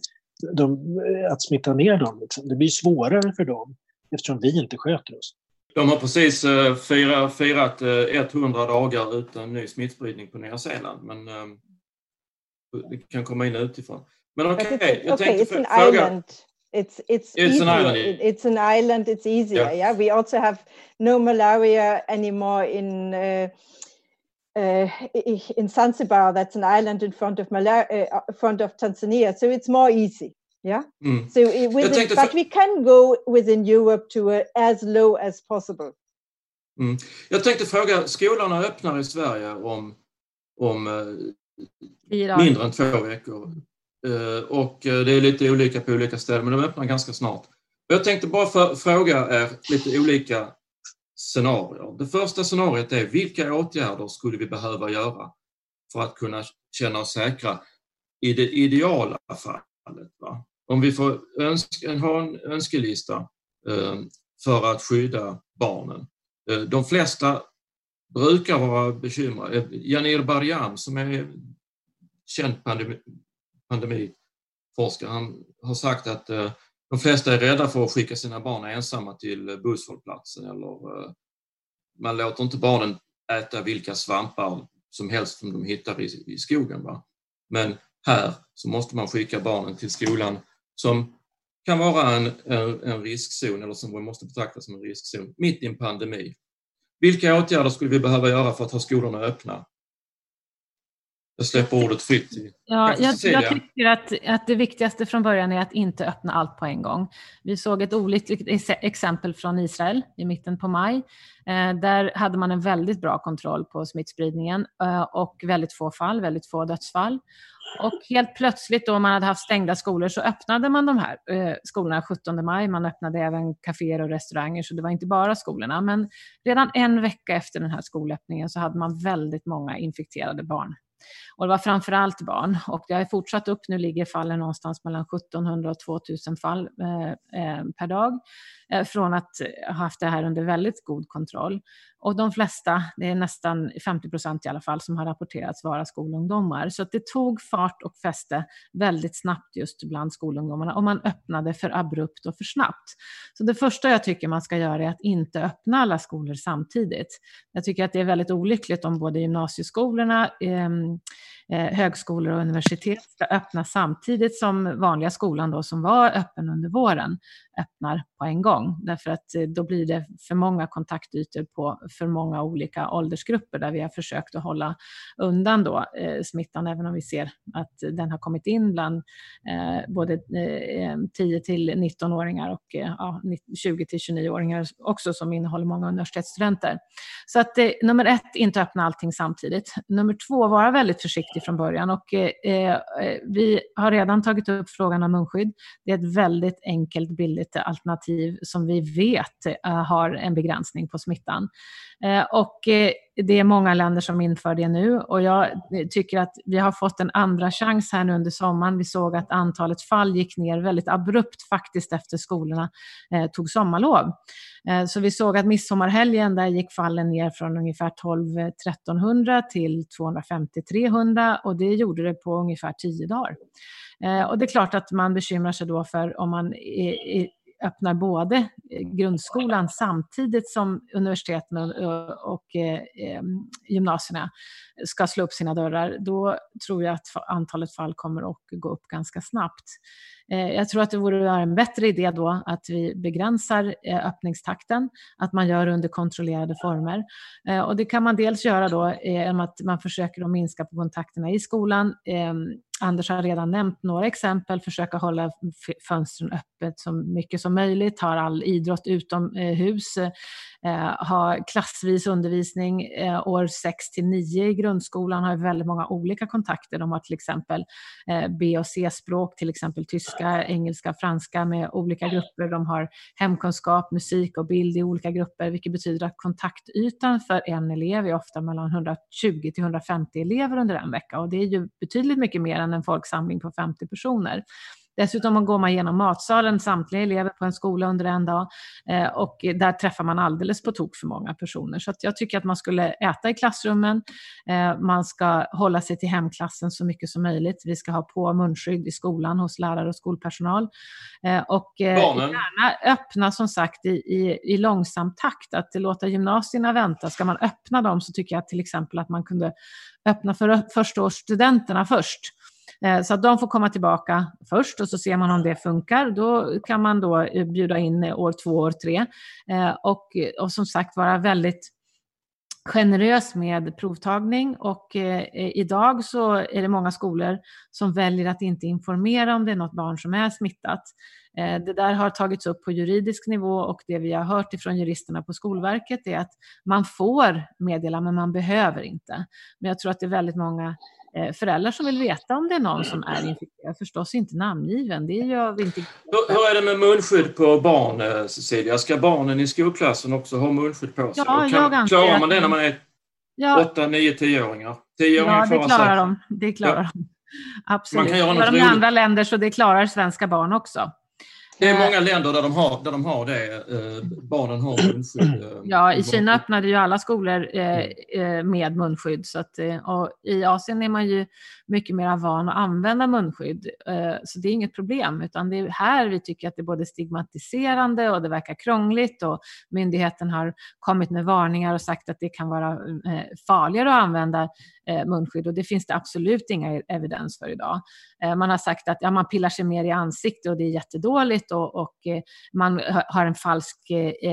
de, att smitta ner dem. Liksom. Det blir svårare för dem eftersom vi inte sköter oss. De har precis uh, firat, firat uh, 100 dagar utan ny smittspridning på Nya Zeeland, men det kan komma in utifrån. Men okej, okay, jag okay, tänkte it's an island. It's it's, it's an island. It's an island. It's easier. Yeah. yeah. We also have no malaria anymore in uh, uh, in Zanzibar. That's an island in front of Malaria, uh, front of Tanzania. So it's more easy. Yeah. Mm. So it, within, but we can go within Europe to a, as low as possible. Mm. Jag tänkte fråga, skolorna öppnar i Sverige om, om eh, mindre än två veckor. Eh, och eh, det är lite olika på olika ställen, men de öppnar ganska snart. Jag tänkte bara för, fråga er lite olika scenarier. Det första scenariot är vilka åtgärder skulle vi behöva göra för att kunna känna oss säkra i det ideala fallet? Va? Om vi får önska, ha en önskelista eh, för att skydda barnen. Eh, de flesta brukar vara bekymrade. Eh, Janir Barjam som är känd pandemi, pandemiforskare, han har sagt att eh, de flesta är rädda för att skicka sina barn ensamma till eh, busshållplatsen eller eh, man låter inte barnen äta vilka svampar som helst som de hittar i, i skogen. Va? Men här så måste man skicka barnen till skolan som kan vara en, en, en riskzon eller som vi måste betrakta som en riskzon mitt i en pandemi. Vilka åtgärder skulle vi behöva göra för att ha skolorna öppna? Jag släpper ordet fritt. Ja, jag, jag, tycker att, att det viktigaste från början är att inte öppna allt på en gång. Vi såg ett olyckligt exempel från Israel i mitten på maj. Eh, där hade man en väldigt bra kontroll på smittspridningen eh, och väldigt få fall, väldigt få dödsfall. Och helt plötsligt då man hade haft stängda skolor så öppnade man de här eh, skolorna 17 maj. Man öppnade även kaféer och restauranger så det var inte bara skolorna. Men redan en vecka efter den här skolöppningen så hade man väldigt många infekterade barn och det var framför allt barn. Och det har fortsatt upp. Nu ligger fallen någonstans mellan 1700 och 2000 fall eh, eh, per dag. Eh, från att ha haft det här under väldigt god kontroll. Och de flesta, det är nästan 50 procent i alla fall, som har rapporterats vara skolungdomar. Så att det tog fart och fäste väldigt snabbt just bland skolungdomarna och man öppnade för abrupt och för snabbt. Så det första jag tycker man ska göra är att inte öppna alla skolor samtidigt. Jag tycker att det är väldigt olyckligt om både gymnasieskolorna, ehm, eh, högskolor och universitet ska öppna samtidigt som vanliga skolan då, som var öppen under våren öppnar på en gång. Därför att eh, då blir det för många kontaktytor på för många olika åldersgrupper där vi har försökt att hålla undan då, eh, smittan, även om vi ser att den har kommit in bland eh, både eh, eh 10 till 19-åringar och eh, ja, 20 till 29-åringar också som innehåller många universitetsstudenter. Så att eh, nummer ett, inte öppna allting samtidigt. Nummer två, vara väldigt försiktig från början och eh, vi har redan tagit upp frågan om munskydd. Det är ett väldigt enkelt, billigt lite alternativ som vi vet eh, har en begränsning på smittan. Eh, och eh, det är många länder som inför det nu och jag tycker att vi har fått en andra chans här nu under sommaren. Vi såg att antalet fall gick ner väldigt abrupt faktiskt efter skolorna tog sommarlov. Så vi såg att midsommarhelgen där gick fallen ner från ungefär 12-1300 till 250-300 och det gjorde det på ungefär 10 dagar. Och det är klart att man bekymrar sig då för om man öppnar både eh, grundskolan samtidigt som universiteten och, och eh, eh, gymnasierna ska slå upp sina dörrar, då tror jag att antalet fall kommer att gå upp ganska snabbt. Eh, jag tror att det vore en bättre idé då att vi begränsar eh, öppningstakten, att man gör under kontrollerade former. Eh, och det kan man dels göra då genom att man försöker att minska på kontakterna i skolan. Anders har redan nämnt några exempel, försöka hålla fönstren öppet så mycket som möjligt, ha all idrott utomhus, ha klassvis undervisning. År 6 till 9 i grundskolan har väldigt många olika kontakter. De har till exempel B och C-språk, till exempel tyska svenska, engelska, franska med olika grupper. De har hemkunskap, musik och bild i olika grupper, vilket betyder att kontaktytan för en elev är ofta mellan 120 till 150 elever under en vecka och det är ju betydligt mycket mer än en folksamling på 50 personer. Dessutom går man igenom matsalen, samtliga elever på en skola under en dag eh, och där träffar man alldeles på tok för många personer. Så jag tycker att man skulle äta i klassrummen, eh, man ska hålla sig till hemklassen så mycket som möjligt. Vi ska ha på munskydd i skolan hos lärare och skolpersonal. Eh, och Barnen. gärna öppna som sagt i, i, i långsam takt, att låta gymnasierna vänta. Ska man öppna dem så tycker jag till exempel att man kunde öppna för förstaårsstudenterna först Eh, så att de får komma tillbaka först och så ser man om det funkar. Då kan man då eh, bjuda in eh, år två, år tre. Och, och som sagt vara väldigt generös med provtagning och eh, idag så är det många skolor som väljer att inte informera om det är något barn som är smittat. Eh, det där har tagits upp på juridisk nivå och det vi har hört ifrån juristerna på Skolverket är att man får meddela men man behöver inte. Men jag tror att det är väldigt många föräldrar som vill veta om det är någon som är infekterad, förstås inte namngiven. Det gör vi inte. Hur, hur är det med munskydd på barn, eh, Cecilia? Ska barnen i skolklassen också ha munskydd på sig? Ja, kan, jag klarar man det när man är ja. 8, 9, 10-åringar? 10 ja, det klarar de. Det klarar ja. de. Absolut. Man kan göra något de i andra länder så det klarar svenska barn också. Det är eh, många länder där de har, där de har det. Eh, barnen har munskydd. Eh, ja, i Kina öppnade ju alla skolor med munskydd. Så att, och I Asien är man ju mycket mer van att använda munskydd. Så det är inget problem. Utan det är här vi tycker att det är både stigmatiserande och det verkar krångligt. Och myndigheten har kommit med varningar och sagt att det kan vara farligare att använda munskydd och det finns det absolut inga evidens för idag. Eh, man har sagt att ja, man pillar sig mer i ansiktet och det är jättedåligt och, och eh, man har en falsk eh,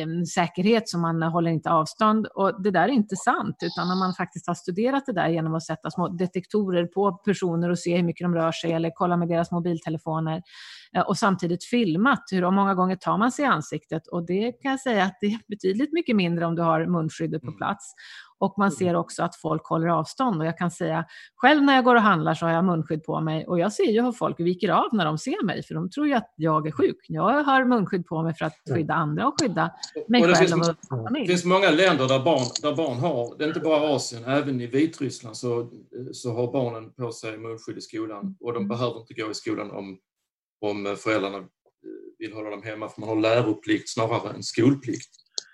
eh säkerhet så man håller inte avstånd. Och det där är inte sant utan när man faktiskt har studerat det där genom att sätta små detektorer på personer och se hur mycket de rör sig eller kolla med deras mobiltelefoner och samtidigt filmat hur många gånger tar man sig i ansiktet och det kan jag säga att det är betydligt mycket mindre om du har munskyddet på mm. plats. Och man ser också att folk håller avstånd. Och jag kan säga, själv när jag går och handlar så har jag munskydd på mig och jag ser ju hur folk viker av när de ser mig, för de tror ju att jag är sjuk. Jag har munskydd på mig för att skydda andra och skydda mig och själv finns, och familj. Det finns många länder där barn, där barn har, det är inte bara Asien, även i Vitryssland så, så har barnen på sig munskydd i skolan och de mm. behöver inte gå i skolan om, om föräldrarna vill hålla dem hemma, för man har läroplikt snarare än skolplikt.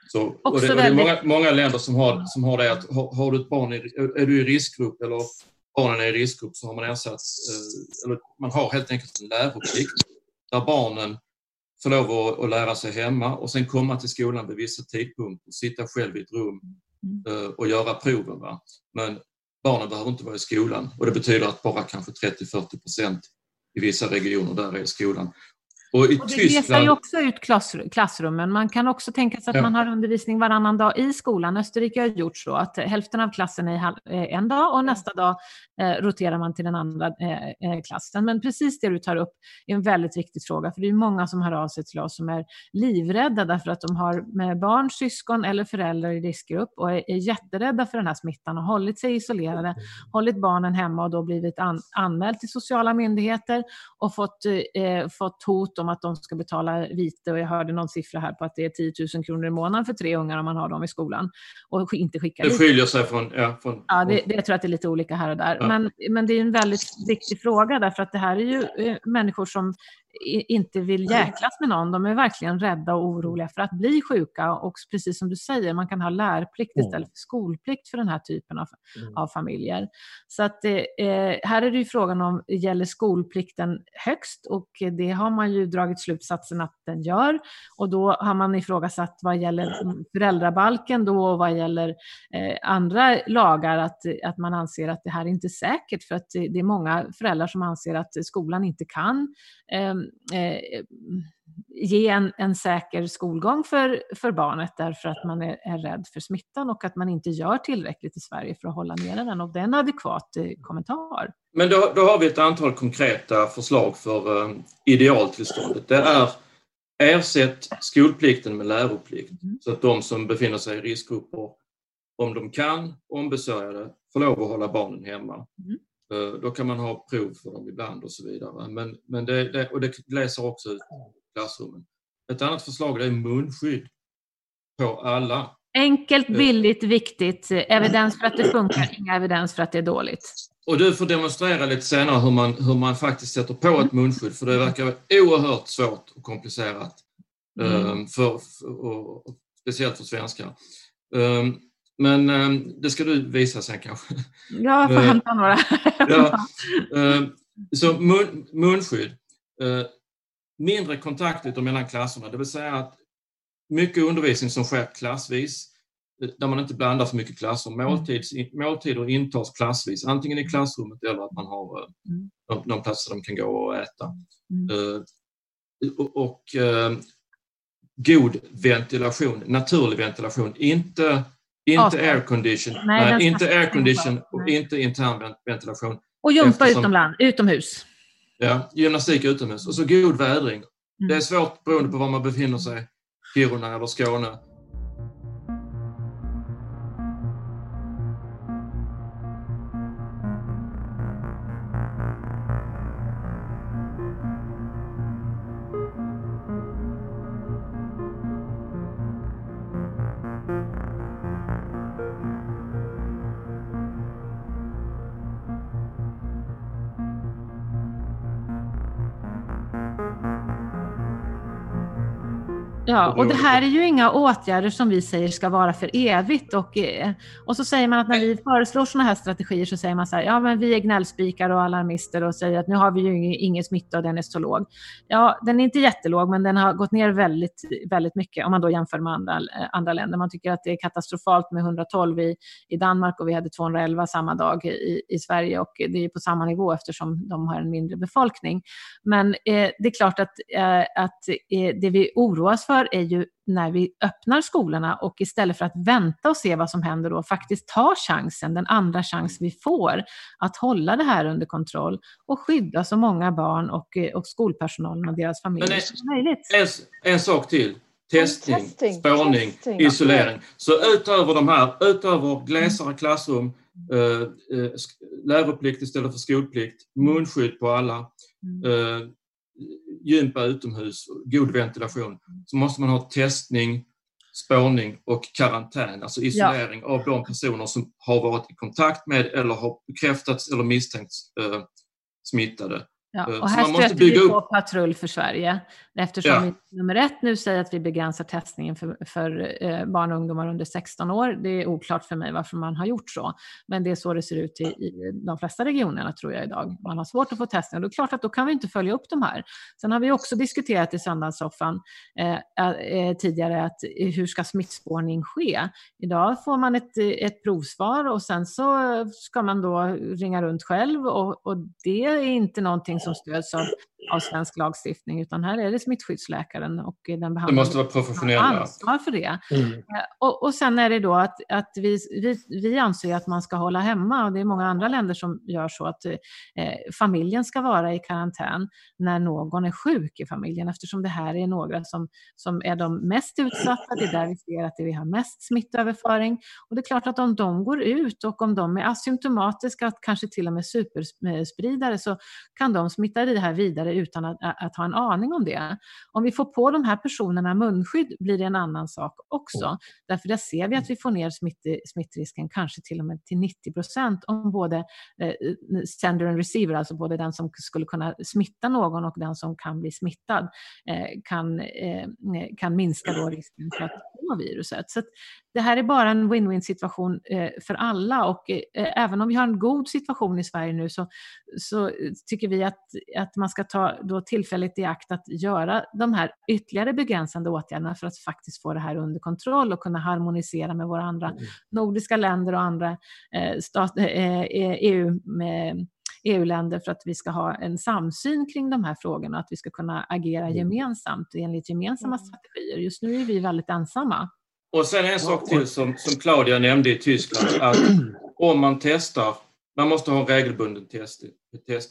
Så, och det, och det är många, många, länder som har, som har det att har, har, du ett barn i, är du i riskgrupp eller barnen är i riskgrupp så har man ersatt, eh, eller man har helt enkelt en läroplikt där barnen får lov att, att lära sig hemma och sen komma till skolan vid vissa tidpunkter, sitta själv i ett rum mm. eh, och göra proven. Va? Men barnen behöver inte vara i skolan och det betyder att bara kanske 30-40 procent i vissa regioner där är i skolan. Och, i och det Tyskland... ju också ut klass, klassrummen. Man kan också tänka sig att ja. man har undervisning varannan dag i skolan. Österrike har gjort så att hälften av klassen är eh, en dag och nästa dag eh, roterar man till den andra eh, klassen. Men precis det du tar upp är en väldigt viktig fråga, för det är många som hör av sig till oss som är livrädda därför att de har med barn, syskon eller föräldrar i riskgrupp och är, är jätterädda för den här smittan och hållit sig isolerade, mm. hållit barnen hemma och då blivit an, anmält till sociala myndigheter och fått, eh, fått hot om att de ska betala vite och jag hörde någon siffra här på att det är 10 000 kronor i månaden för tre ungar om man har dem i skolan och inte skickar Det skiljer sig från... Ja, från, ja det, det, jag tror att det är lite olika här och där. Ja. Men, men det är en väldigt viktig fråga därför att det här är ju eh, människor som inte vill jäklas med någon. De är verkligen rädda och oroliga för att bli sjuka. Och precis som du säger, man kan ha lärplikt mm. istället för skolplikt för den här typen av, mm. av familjer. Så att, eh, här är det ju frågan om, gäller skolplikten högst? Och det har man ju dragit slutsatsen att den gör. Och då har man ifrågasatt vad gäller föräldrabalken då och vad gäller eh, andra lagar att, att man anser att det här är inte är säkert för att det är många föräldrar som anser att skolan inte kan eh, eh, ge en, en säker skolgång för, för barnet därför att man är, är rädd för smittan och att man inte gör tillräckligt i Sverige för att hålla nere den. Och det är en adekvat eh, kommentar. Men då, då har vi ett antal konkreta förslag för eh, idealtillståndet. Det är ersätt skolplikten med läroplikt mm. så att de som befinner sig i riskgrupper, om de kan ombesörja det, får lov att hålla barnen hemma. Mm. Eh, då kan man ha prov för dem ibland och så vidare. Men, men det, det, och det läser också ut klassrummen. Ett annat förslag är munskydd på alla. Enkelt, billigt, viktigt. Evidens för att det funkar, inga evidens för att det är dåligt. Och du får demonstrera lite senare hur man, hur man faktiskt sätter på ett munskydd för det verkar oerhört svårt och komplicerat. Mm. För, för och, speciellt för svenskar. Um, men um, det ska du visa sen kanske. Jag får hämta några. ja, uh, så mun, munskydd. Uh, mindre kontaktytor mellan klasserna, det vill säga att mycket undervisning som sker klassvis, där man inte blandar för mycket klasser. Måltids, måltider intas klassvis, antingen i klassrummet eller att man har de, de platser där de kan gå och äta. Mm. och, och god ventilation, naturlig ventilation, inte, inte aircondition, nej, nej inte aircondition och inte intern ventilation. Och gympa utomland, utomhus. Ja, gymnastik utomhus och så god vädring. Mm. Det är svårt beroende på var man befinner sig, Kiruna eller Skåne. Ja, och det här är ju inga åtgärder som vi säger ska vara för evigt. Och, eh, och så säger man att när vi föreslår sådana här strategier så säger man så här, ja men vi är gnällspikar och alarmister och säger att nu har vi ju ingen smitta och den är så låg. Ja, den är inte jättelåg men den har gått ner väldigt, väldigt mycket om man då jämför med andra, eh, andra länder. Man tycker att det är katastrofalt med 112 i, i Danmark och vi hade 211 samma dag i, i Sverige och det är på samma nivå eftersom de har en mindre befolkning. Men eh, det är klart att, eh, att eh, det vi oroas för är ju när vi öppnar skolorna och istället för att vänta och se vad som händer då, faktiskt ta chansen, den andra chans vi får, att hålla det här under kontroll och skydda så många barn och, eh, och skolpersonalen och deras familjer som möjligt. En, en sak till. Testning, testing, spårning, testing, isolering. Så utöver de här, utöver glesare klassrum, eh, eh läroplikt istället för skolplikt, munskydd på alla, mm. Gympa utomhus, god ventilation, så måste man ha testning, spårning och karantän, alltså isolering ja. av de personer som har varit i kontakt med eller har bekräftats eller misstänkts eh, smittade. Ja, eh, och här stöter vi på upp... patrull för Sverige eftersom ja. vi nummer ett nu säger att vi begränsar testningen för, för eh, barn och ungdomar under 16 år. Det är oklart för mig varför man har gjort så, men det är så det ser ut i, i de flesta regionerna tror jag idag. Man har svårt att få testning och det är klart att då kan vi inte följa upp de här. Sen har vi också diskuterat i söndagssoffan eh, eh, tidigare att eh, hur ska smittspårning ske? Idag får man ett, ett provsvar och sen så ska man då ringa runt själv och, och det är inte någonting som stöds av, av svensk lagstiftning, utan här är det smittskyddsläkaren och den behandlande. Det måste vara professionella. ansvar för det. Mm. Eh, och, och sen är det då att, att vi, vi, vi anser att man ska hålla hemma och det är många andra länder som gör så att eh, familjen ska vara i karantän när någon är sjuk i familjen eftersom det här är några som, som är de mest utsatta. Det är där vi ser att vi har mest smittöverföring. Och det är klart att om de går ut och om de är asymptomatiska, kanske till och med superspridare, så kan de smitta det här vidare utan att, att, ha en aning om det. Om vi får på de här personerna munskydd blir det en annan sak också. Mm. Därför där ser vi att vi får ner smitt, smittrisken kanske till och med till 90 procent om både eh, sender och receiver, alltså både den som skulle kunna smitta någon och den som kan bli smittad, eh, kan, eh, kan minska då risken för att få viruset. Så det här är bara en win-win situation eh, för alla och eh, även om vi har en god situation i Sverige nu så, så tycker vi att, att man ska ta då tillfället i akt att göra de här ytterligare begränsande åtgärderna för att faktiskt få det här under kontroll och kunna harmonisera med våra andra mm. nordiska länder och andra eh, stat, eh, EU med EU-länder för att vi ska ha en samsyn kring de här frågorna, att vi ska kunna agera mm. gemensamt enligt gemensamma mm. strategier. Just nu är vi väldigt ensamma. Och sen en sak till som, som Claudia nämnde i Tyskland, att om man testar, man måste ha regelbunden testning.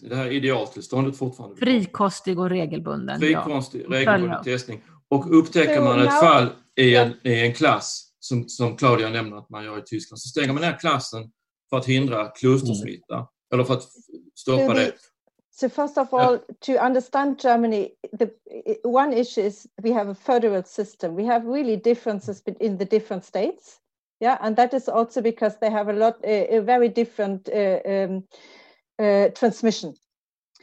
Det här är idealtillståndet fortfarande. Frikostig och regelbunden. Frikostig, ja. regelbunden testning. Och upptäcker man ett fall i en, i en klass, som, som Claudia nämner att man gör i Tyskland, så stänger man ner klassen för att hindra klustersmitta. Mm. Eller för att stoppa det. So first of all, yeah. to understand Germany, the one issue is we have a federal system. We have really differences in the different states. Yeah, and that is also because they have a lot, a, a very different uh, um, uh, transmission.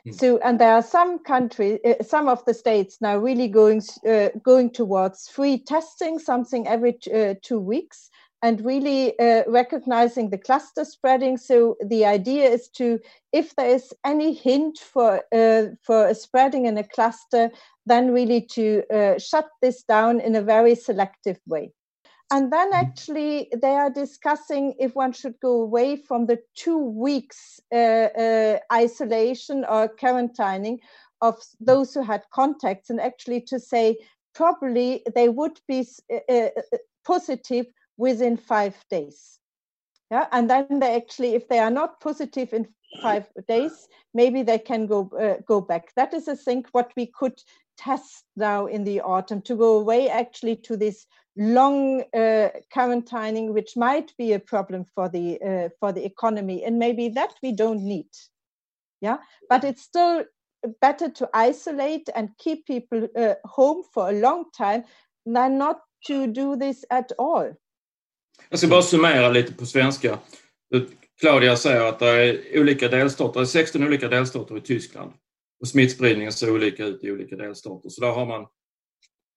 Mm. So, and there are some countries, uh, some of the states now really going uh, going towards free testing, something every uh, two weeks and really uh, recognizing the cluster spreading. So the idea is to, if there is any hint for uh, for a spreading in a cluster, then really to uh, shut this down in a very selective way. And then mm-hmm. actually they are discussing if one should go away from the two weeks uh, uh, isolation or quarantining of those who had contacts, and actually to say probably they would be uh, positive within five days. Yeah, and then they actually, if they are not positive in five days, maybe they can go uh, go back. That is, I think, what we could test now in the autumn to go away actually to this long uh, quarantining, which might be a problem for the uh, for the economy, and maybe that we don't need. Yeah, but it's still better to isolate and keep people uh, home for a long time than not to do this at all. Jag ska bara summera lite på svenska. Claudia säger att det är olika delstater, det är 16 olika delstater i Tyskland. Och smittspridningen ser olika ut i olika delstater. Så där har man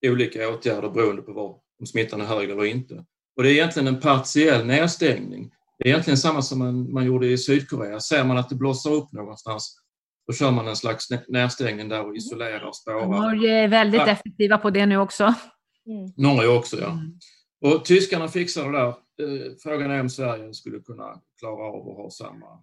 olika åtgärder beroende på var, om smittan är hög eller inte. Och det är egentligen en partiell nedstängning. Det är egentligen samma som man, man gjorde i Sydkorea. Ser man att det blossar upp någonstans, då kör man en slags nedstängning där och isolerar, spårar. Norge är väldigt ja. effektiva på det nu också. Mm. Norge också, ja. Mm. Och tyskarna fixar det där. Eh, frågan är om Sverige skulle kunna klara av att ha samma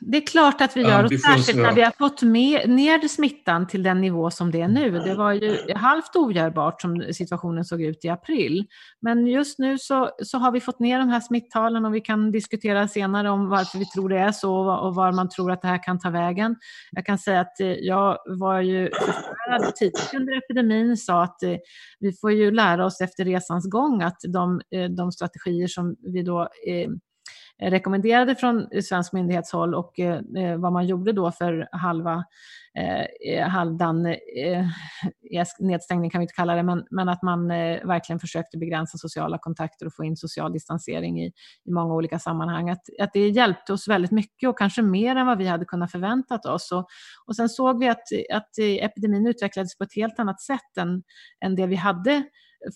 det är klart att vi gör, och särskilt när vi har fått med, ner smittan till den nivå som det är nu. Det var ju halvt ogörbart som situationen såg ut i april. Men just nu så, så har vi fått ner de här smittalen och vi kan diskutera senare om varför vi tror det är så och var man tror att det här kan ta vägen. Jag kan säga att eh, jag var ju förfärad tidigt under epidemin, sa att eh, vi får ju lära oss efter resans gång att de, eh, de strategier som vi då rekommenderade från svensk myndighetshåll och eh, eh, vad man gjorde då för halva eh, eh halvdan eh, eh, nedstängning kan vi inte kalla det, men, men att man eh, verkligen försökte begränsa sociala kontakter och få in social distansering i, i många olika sammanhang. Att, att det hjälpte oss väldigt mycket och kanske mer än vad vi hade kunnat förväntat oss. Och, och sen såg vi att, att epidemin utvecklades på ett helt annat sätt än, än det vi hade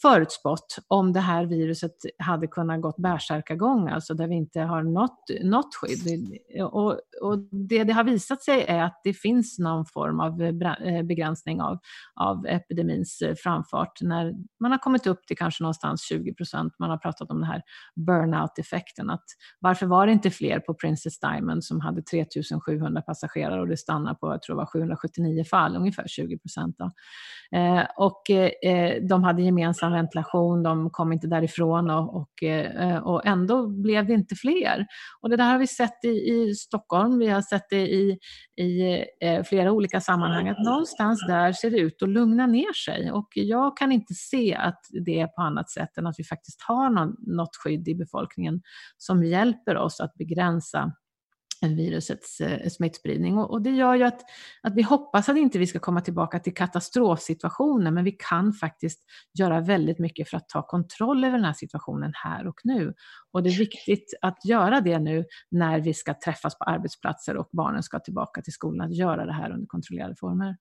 förutspått om det här viruset hade kunnat gått bärsärkagång, alltså där vi inte har nått, något skydd. Och, och det det har visat sig är att det finns någon form av eh, begränsning av, av epidemins eh, framfart när man har kommit upp till kanske någonstans 20 procent. Man har pratat om den här burnout-effekten. Att varför var det inte fler på Princess Diamond som hade 3700 passagerare och det stannar på, jag tror det var 779 fall, ungefär 20 procent. Eh, och eh, de hade gemensamt gemensam ventilation, de kom inte därifrån och, och, eh, och ändå blev det inte fler. Och det där har vi sett i, i Stockholm, vi har sett det i, i eh, flera olika sammanhang, att någonstans där ser det ut att lugna ner sig. Och jag kan inte se att det är på annat sätt än att vi faktiskt har någon, något skydd i befolkningen som hjälper oss att begränsa virusets eh, smittspridning. Och, och, det gör ju att, att vi hoppas att inte vi ska komma tillbaka till katastrofsituationer, men vi kan faktiskt göra väldigt mycket för att ta kontroll över den här situationen här och nu. Och det är viktigt att göra det nu när vi ska träffas på arbetsplatser och barnen ska tillbaka till skolan, att göra det här under kontrollerade former.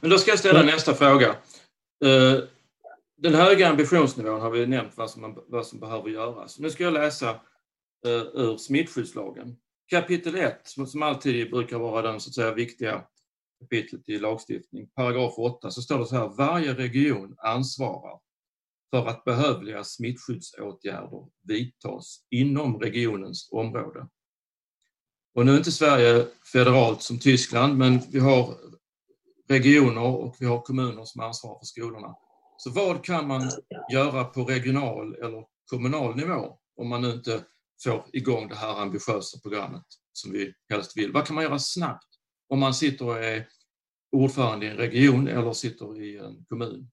Men då ska jag ställa nästa fråga. Eh, den höga ambitionsnivån har vi nämnt vad som, vad som behöver göras. Nu ska jag läsa eh, ur smittskyddslagen kapitel 1, som alltid brukar vara den så att säga, viktiga kapitlet i lagstiftning, paragraf 8, så står det så här, varje region ansvarar för att behövliga smittskyddsåtgärder vidtas inom regionens område. Och nu är inte Sverige federalt som Tyskland, men vi har regioner och vi har kommuner som ansvarar för skolorna. Så vad kan man göra på regional eller kommunal nivå om man nu inte får igång det här ambitiösa programmet som vi helst vill. Vad kan man göra snabbt om man sitter och är ordförande i en region eller sitter i en kommun?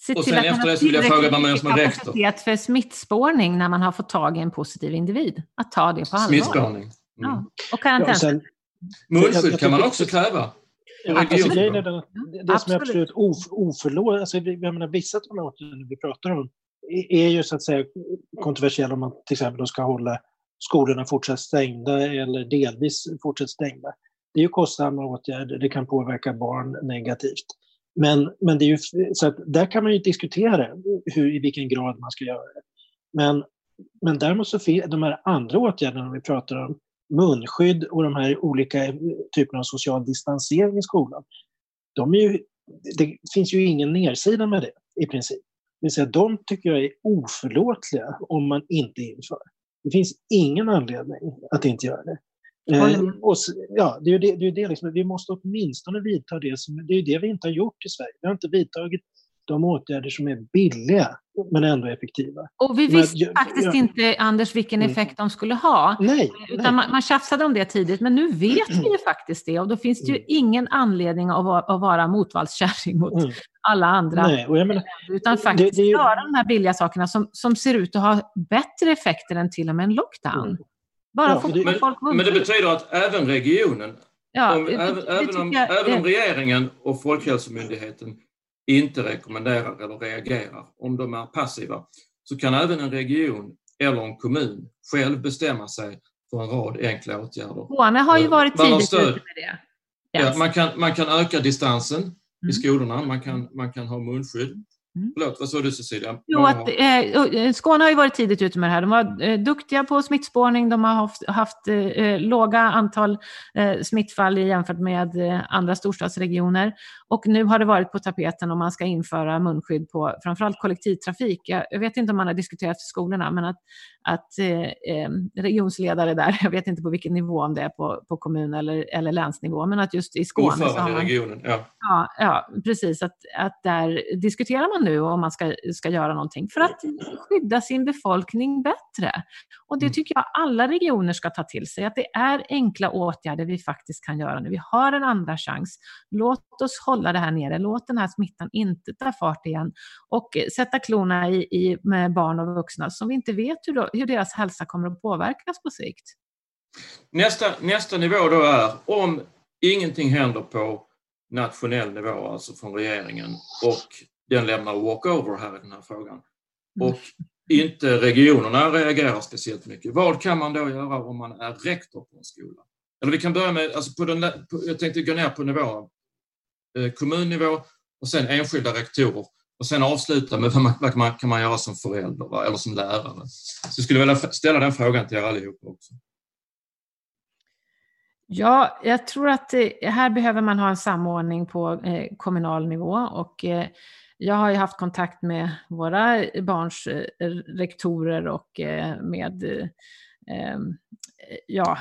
Se och sen efter det så vill jag fråga vad man gör som rektor. för smittspårning när man har fått tag i en positiv individ. Att ta det på allvar. Smittspårning. Mm. Ja. Och karantän. Ja, Munskydd kan man också kräva. Ja, alltså, det som är absolut of, oförlåt, alltså, jag menar, vissa av de åtgärder vi pratar om är ju så att säga kontroversiell om man till exempel ska hålla skolorna fortsatt stängda eller delvis fortsatt stängda. Det är ju kostsamma åtgärder, det kan påverka barn negativt. Men, men det är ju, så att där kan man ju diskutera hur, i vilken grad man ska göra det. Men, men däremot så finns de här andra åtgärderna vi pratar om, munskydd och de här olika eh, typerna av social distansering i skolan, de är ju, det finns ju ingen nedsida med det i princip. Vill säga, de tycker jag är oförlåtliga om man inte inför. Det finns ingen anledning att inte göra det. Eh, och, ja, det är det, det, är det liksom, vi måste åtminstone vidta det som, det är det vi inte har gjort i Sverige. Vi har inte vidtagit de åtgärder som är billiga men ändå effektiva. Och vi visste men, faktiskt ja, inte, Anders, vilken mm. effekt de skulle ha. Nej, utan nej. Man, man tjafsade om det tidigt, men nu vet vi ju faktiskt det och då finns det ju mm. ingen anledning att vara, att vara motvallskärring mot mm. alla andra. Nej, och jag menar, utan faktiskt det, det, göra de här billiga sakerna som, som ser ut att ha bättre effekter än till och med en lockdown. Mm. Bara ja, det, men, folk men det betyder att även regionen, ja, om, det, även, även, om, jag, även om regeringen och Folkhälsomyndigheten inte rekommenderar eller reagerar, om de är passiva, så kan även en region eller en kommun själv bestämma sig för en rad enkla åtgärder. Skåne har ju eh, varit tidigt ute med det. Yes. Ja, man, kan, man kan öka distansen mm. i skolorna, man kan, man kan ha munskydd. Mm. Förlåt, vad sa du Cecilia? Jo, att, eh, Skåne har ju varit tidigt ute med det här. De var eh, duktiga på smittspårning, de har haft, haft eh, låga antal eh, smittfall jämfört med eh, andra storstadsregioner. Och nu har det varit på tapeten om man ska införa munskydd på framförallt kollektivtrafik. Jag, jag vet inte om man har diskuterat för skolorna, men att, att eh, regionsledare där, jag vet inte på vilken nivå, om det är på, på kommun eller, eller länsnivå, men att just i Skåne... Ordförande i regionen, ja. ja. Ja, precis. Att, att där diskuterar man nu om man ska, ska göra någonting för att skydda sin befolkning bättre. Och det mm. tycker jag alla regioner ska ta till sig, att det är enkla åtgärder vi faktiskt kan göra nu. Vi har en andra chans. Låt oss hålla det här nere. Låt den här smittan inte ta fart igen och sätta klorna i, i med barn och vuxna som vi inte vet hur, då, hur deras hälsa kommer att påverkas på sikt. Nästa, nästa nivå då är om ingenting händer på nationell nivå, alltså från regeringen och den lämnar walkover här i den här frågan. Mm. Och inte regionerna reagerar speciellt mycket. Vad kan man då göra om man är rektor på en skola? Eller vi kan börja med, alltså på den, på, jag tänkte gå ner på nivå, eh, kommunnivå och sen enskilda rektorer och sen avsluta med vad, man, vad man, kan man göra som förälder va? eller som lärare. Så jag skulle vilja ställa den frågan till er allihopa också. Ja, jag tror att här behöver man ha en samordning på eh, kommunal nivå och eh, jag har ju haft kontakt med våra barns eh, rektorer och eh, med eh, ja,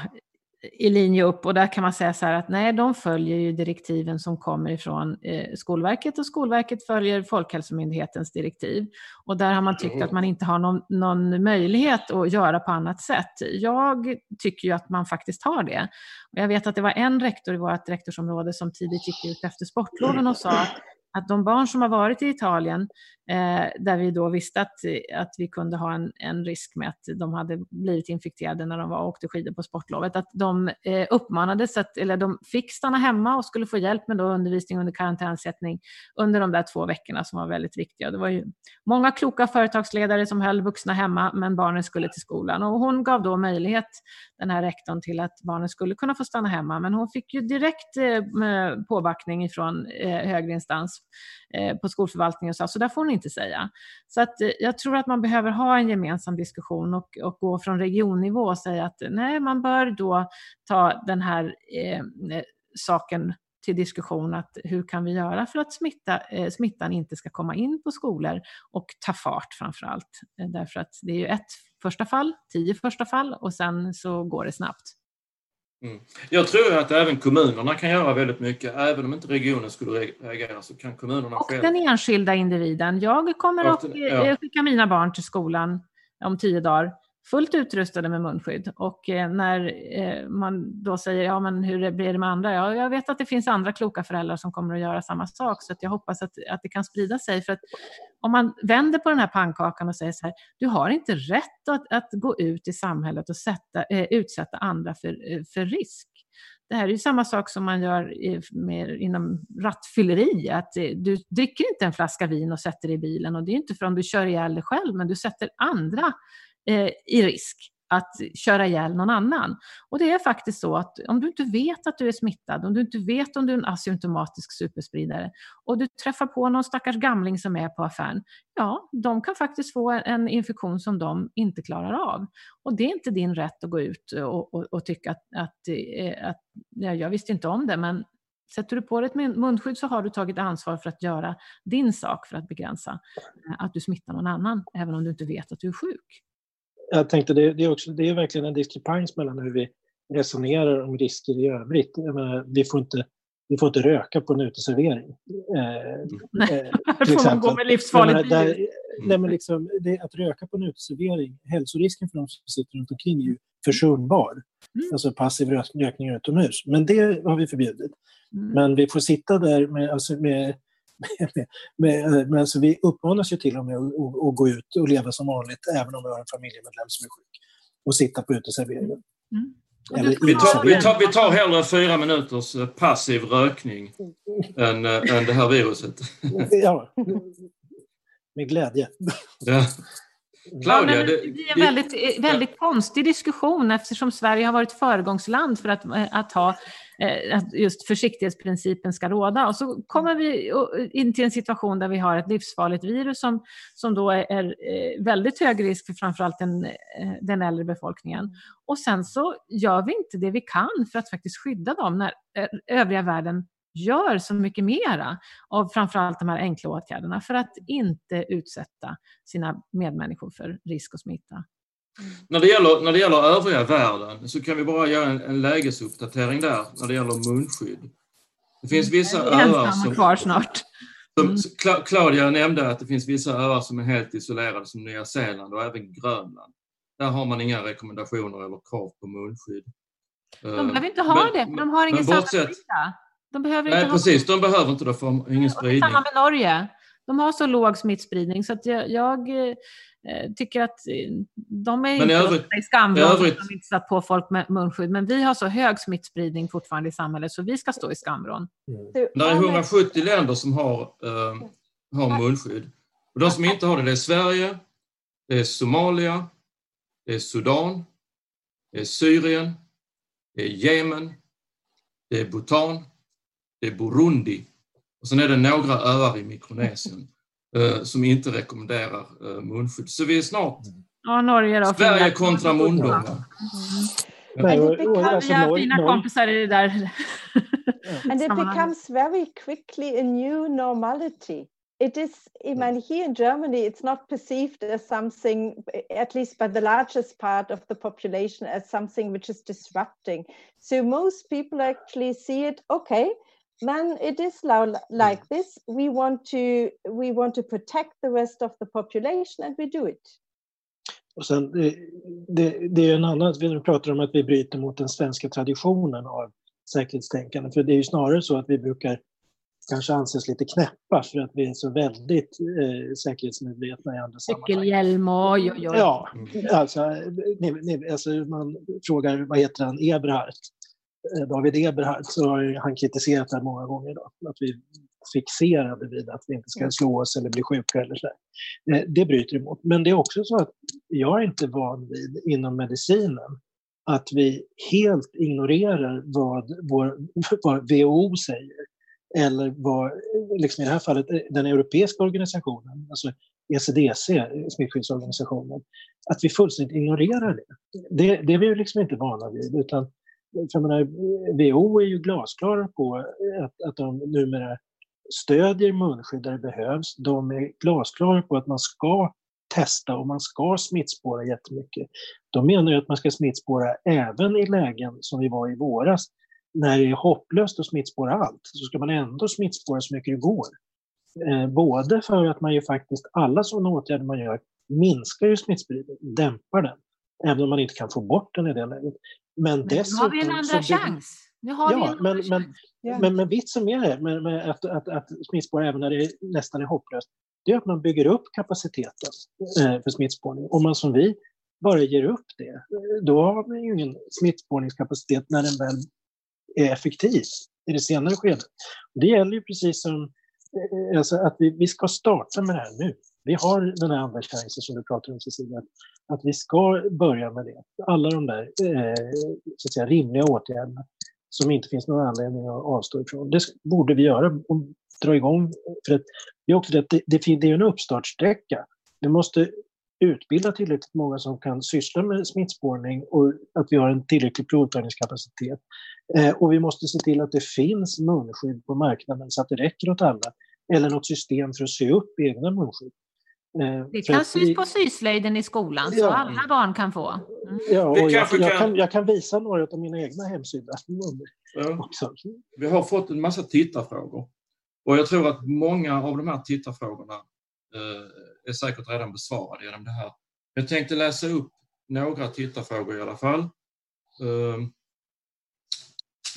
i linje upp och där kan man säga så här att nej, de följer ju direktiven som kommer ifrån Skolverket och Skolverket följer Folkhälsomyndighetens direktiv. Och där har man tyckt att man inte har någon, någon möjlighet att göra på annat sätt. Jag tycker ju att man faktiskt har det. Och jag vet att det var en rektor i vårt rektorsområde som tidigt gick ut efter sportloven och sa att att de barn som har varit i Italien, Eh, där vi då visste att, att vi kunde ha en, en risk med att de hade blivit infekterade när de var och åkte skidor på sportlovet, att de eh, uppmanades, att, eller de fick stanna hemma och skulle få hjälp med då undervisning under karantänsättning under de där två veckorna som var väldigt viktiga. Det var ju många kloka företagsledare som höll vuxna hemma, men barnen skulle till skolan. Och hon gav då möjlighet, den här rektorn, till att barnen skulle kunna få stanna hemma, men hon fick ju direkt eh, påbackning från eh, högre instans Eh, på skolförvaltningen och sa så där får hon inte säga. Så att eh, jag tror att man behöver ha en gemensam diskussion och, och gå från regionnivå och säga att nej, man bör då ta den här eh, eh saken till diskussion att hur kan vi göra för att smitta, eh, smittan inte ska komma in på skolor och ta fart framför allt. Eh, därför att det är ju ett första fall, tio första fall och sen så går det snabbt. Mm. Jag tror att även kommunerna kan göra väldigt mycket. Även om inte regionen skulle reagera så kan kommunerna Och själv... den enskilda individen. Jag kommer att skicka mina barn till skolan om tio dagar fullt utrustade med munskydd. Och eh, när eh, man då säger, ja men hur blir det med andra? Ja, jag vet att det finns andra kloka föräldrar som kommer att göra samma sak, så att jag hoppas att, att det kan sprida sig. För att om man vänder på den här pannkakan och säger så här, du har inte rätt att, att gå ut i samhället och sätta, eh, utsätta andra för, för risk. det här är ju samma sak som man gör i, med, inom rattfylleri, att du dricker inte en flaska vin och sätter i bilen och det är inte för du kör ihjäl dig själv, men du sätter andra eh, i risk att köra ihjäl någon annan. Och det är faktiskt så att om du inte vet att du är smittad, om du inte vet om du är en asymptomatisk superspridare och du träffar på någon stackars gamling som är på affären, ja, de kan faktiskt få en infektion som de inte klarar av. Och det är inte din rätt att gå ut och, och, och tycka att, att, eh, att ja, jag visste inte om det, men Sätter du på dig ett munskydd så har du tagit ansvar för att göra din sak för att begränsa eh, att du smittar någon annan, även om du inte vet att du är sjuk jag tänkte det, det, är också, det är verkligen en diskrepans mellan hur vi resonerar om risker i övrigt. Menar, vi, får inte, vi får inte röka på en uteservering. Eh, Nej, eh, får man gå med livsfarligt där, nej, men liksom, det, Att röka på en uteservering, hälsorisken för de som sitter runt omkring är ju försumbar. Mm. Alltså passiv rökning utomhus. Men det har vi förbjudit. Mm. Men vi får sitta där med, alltså med med, med, med, alltså vi uppmanas ju till och med att, gå ut och leva som vanligt även om vi har en familjemedlem som är sjuk och sitta på uteserveringen. Mm. Eller vi, tar, vi, tar, vi tar hellre fyra minuters eh, passiv rökning än, äh, än det här viruset. Ja, med glädje. Ja. Claudia, ja, det, är en väldigt, väldigt konstig diskussion eftersom Sverige har varit föregångsland för att, att ha Eh, Eh, att just försiktighetsprincipen ska råda. Och så kommer vi in till en situation där vi har ett livsfarligt virus som, som då är, är eh, väldigt hög risk för framförallt den, eh, den äldre befolkningen. Och sen så gör vi inte det vi kan för att faktiskt skydda dem när övriga världen gör så mycket mera av framförallt de här enkla åtgärderna för att inte utsätta sina medmänniskor för risk och smitta. När det, gäller, när det gäller övriga världen så kan vi bara göra en, en lägesuppdatering där när det gäller munskydd. Det finns vissa öar som... kvar snart. Mm. Som Claudia nämnde att det finns vissa öar som är helt isolerade som Nya Zeeland och även Grönland. Där har man inga rekommendationer eller krav på munskydd. De behöver inte ha men, det, för de har ingen bortsett, De behöver nej, inte precis. Ha... De behöver inte det för ingen spridning. Samma med Norge. De har så låg smittspridning så att jag, jag Eh, tycker att eh, de är inte övrigt, i skamvrån de inte satt på folk med munskydd. Men vi har så hög smittspridning fortfarande i samhället så vi ska stå i skamvrån. Mm. Det är 170 länder som har, äh, har munskydd. Och de som inte har det, det är Sverige, det är Somalia, det är Sudan, det är Syrien, det är Jemen, det är Bhutan, det är Burundi och sen är det några öar i Mikronesien. Eh, som inte rekommenderar eh, munskydd. Så vi är snart ja, Norge då, Sverige kontra. Mm. Vi har fina kompisar i det där. And it becomes very quickly a new normality. It is, I mean, here in Germany, it's not perceived as something, at least by the largest part of the population, as something which is disrupting. So most people actually see it, okay, Men it is like this. We want to we want to protect the rest of the population and we do it. Och sen, det, det, det är en annan, vi pratar om att vi bryter mot den svenska traditionen av säkerhetstänkande. För det är ju snarare så att vi brukar kanske anses lite knäppa för att vi är så väldigt eh, säkerhetsmedvetna i andra sammanhang. Cykelhjälm och oj, oj, oj. Ja, alltså, ni, ni, alltså man frågar vad heter han, Eberhardt? Eh, David Eberhard så har han kritiserat det här många gånger. Då, att vi fixerade vid att vi inte ska slå oss eller bli sjuka eller så. Eh, det bryter emot. Men det är också så att jag är inte van vid inom medicinen att vi helt ignorerar vad, vår, vad WHO säger. Eller vad, liksom i det här fallet, den europeiska organisationen, alltså ECDC, smittskyddsorganisationen, att vi fullständigt ignorerar det. Det, det är vi liksom inte vana vid. Utan för menar, WHO är ju glasklara på att, att de numera stödjer munskydd där det behövs. De är glasklara på att man ska testa och man ska smittspåra jättemycket. De menar ju att man ska smittspåra även i lägen som vi var i våras. När det är hopplöst att smittspåra allt så ska man ändå smittspåra så mycket det går. Eh, både för att man ju faktiskt, alla sådana åtgärder man gör minskar ju smittspridningen, dämpar den. Även om man inte kan få bort den i det läget. Men, men dessutom... Nu har vi en andra chans. Nu har ja, vi en men, men, ja. men, men vitsen med det, med, med att, att, att smittspåra även när det nästan är hopplöst, det är att man bygger upp kapaciteten eh, för smittspårning. Om man som vi bara ger upp det, då har man ju ingen smittspårningskapacitet när den väl är effektiv i det senare skedet. Det gäller ju precis som eh, alltså att vi, vi ska starta med det här nu. Vi har den här andra chansen som du pratar om Cecilia, att vi ska börja med det. Alla de där eh, så att säga, rimliga åtgärderna som inte finns någon anledning att avstå ifrån. Det borde vi göra och dra igång. För att det, är också det, det, det är en uppstartsträcka. Vi måste utbilda tillräckligt många som kan syssla med smittspårning och att vi har en tillräcklig provtagningskapacitet. Eh, och vi måste se till att det finns munskydd på marknaden så att det räcker åt alla. Eller något system för att sy upp egna munskydd. Eh, det kan sys på syslöjden i skolan ja. så alla barn kan få. Mm. Ja, och jag, jag, kan, jag kan visa några av mina egna hemsydda ja. Vi har fått en massa tittarfrågor. Och jag tror att många av de här tittarfrågorna eh, är säkert redan besvarade genom det här. Jag tänkte läsa upp några tittarfrågor i alla fall. Eh,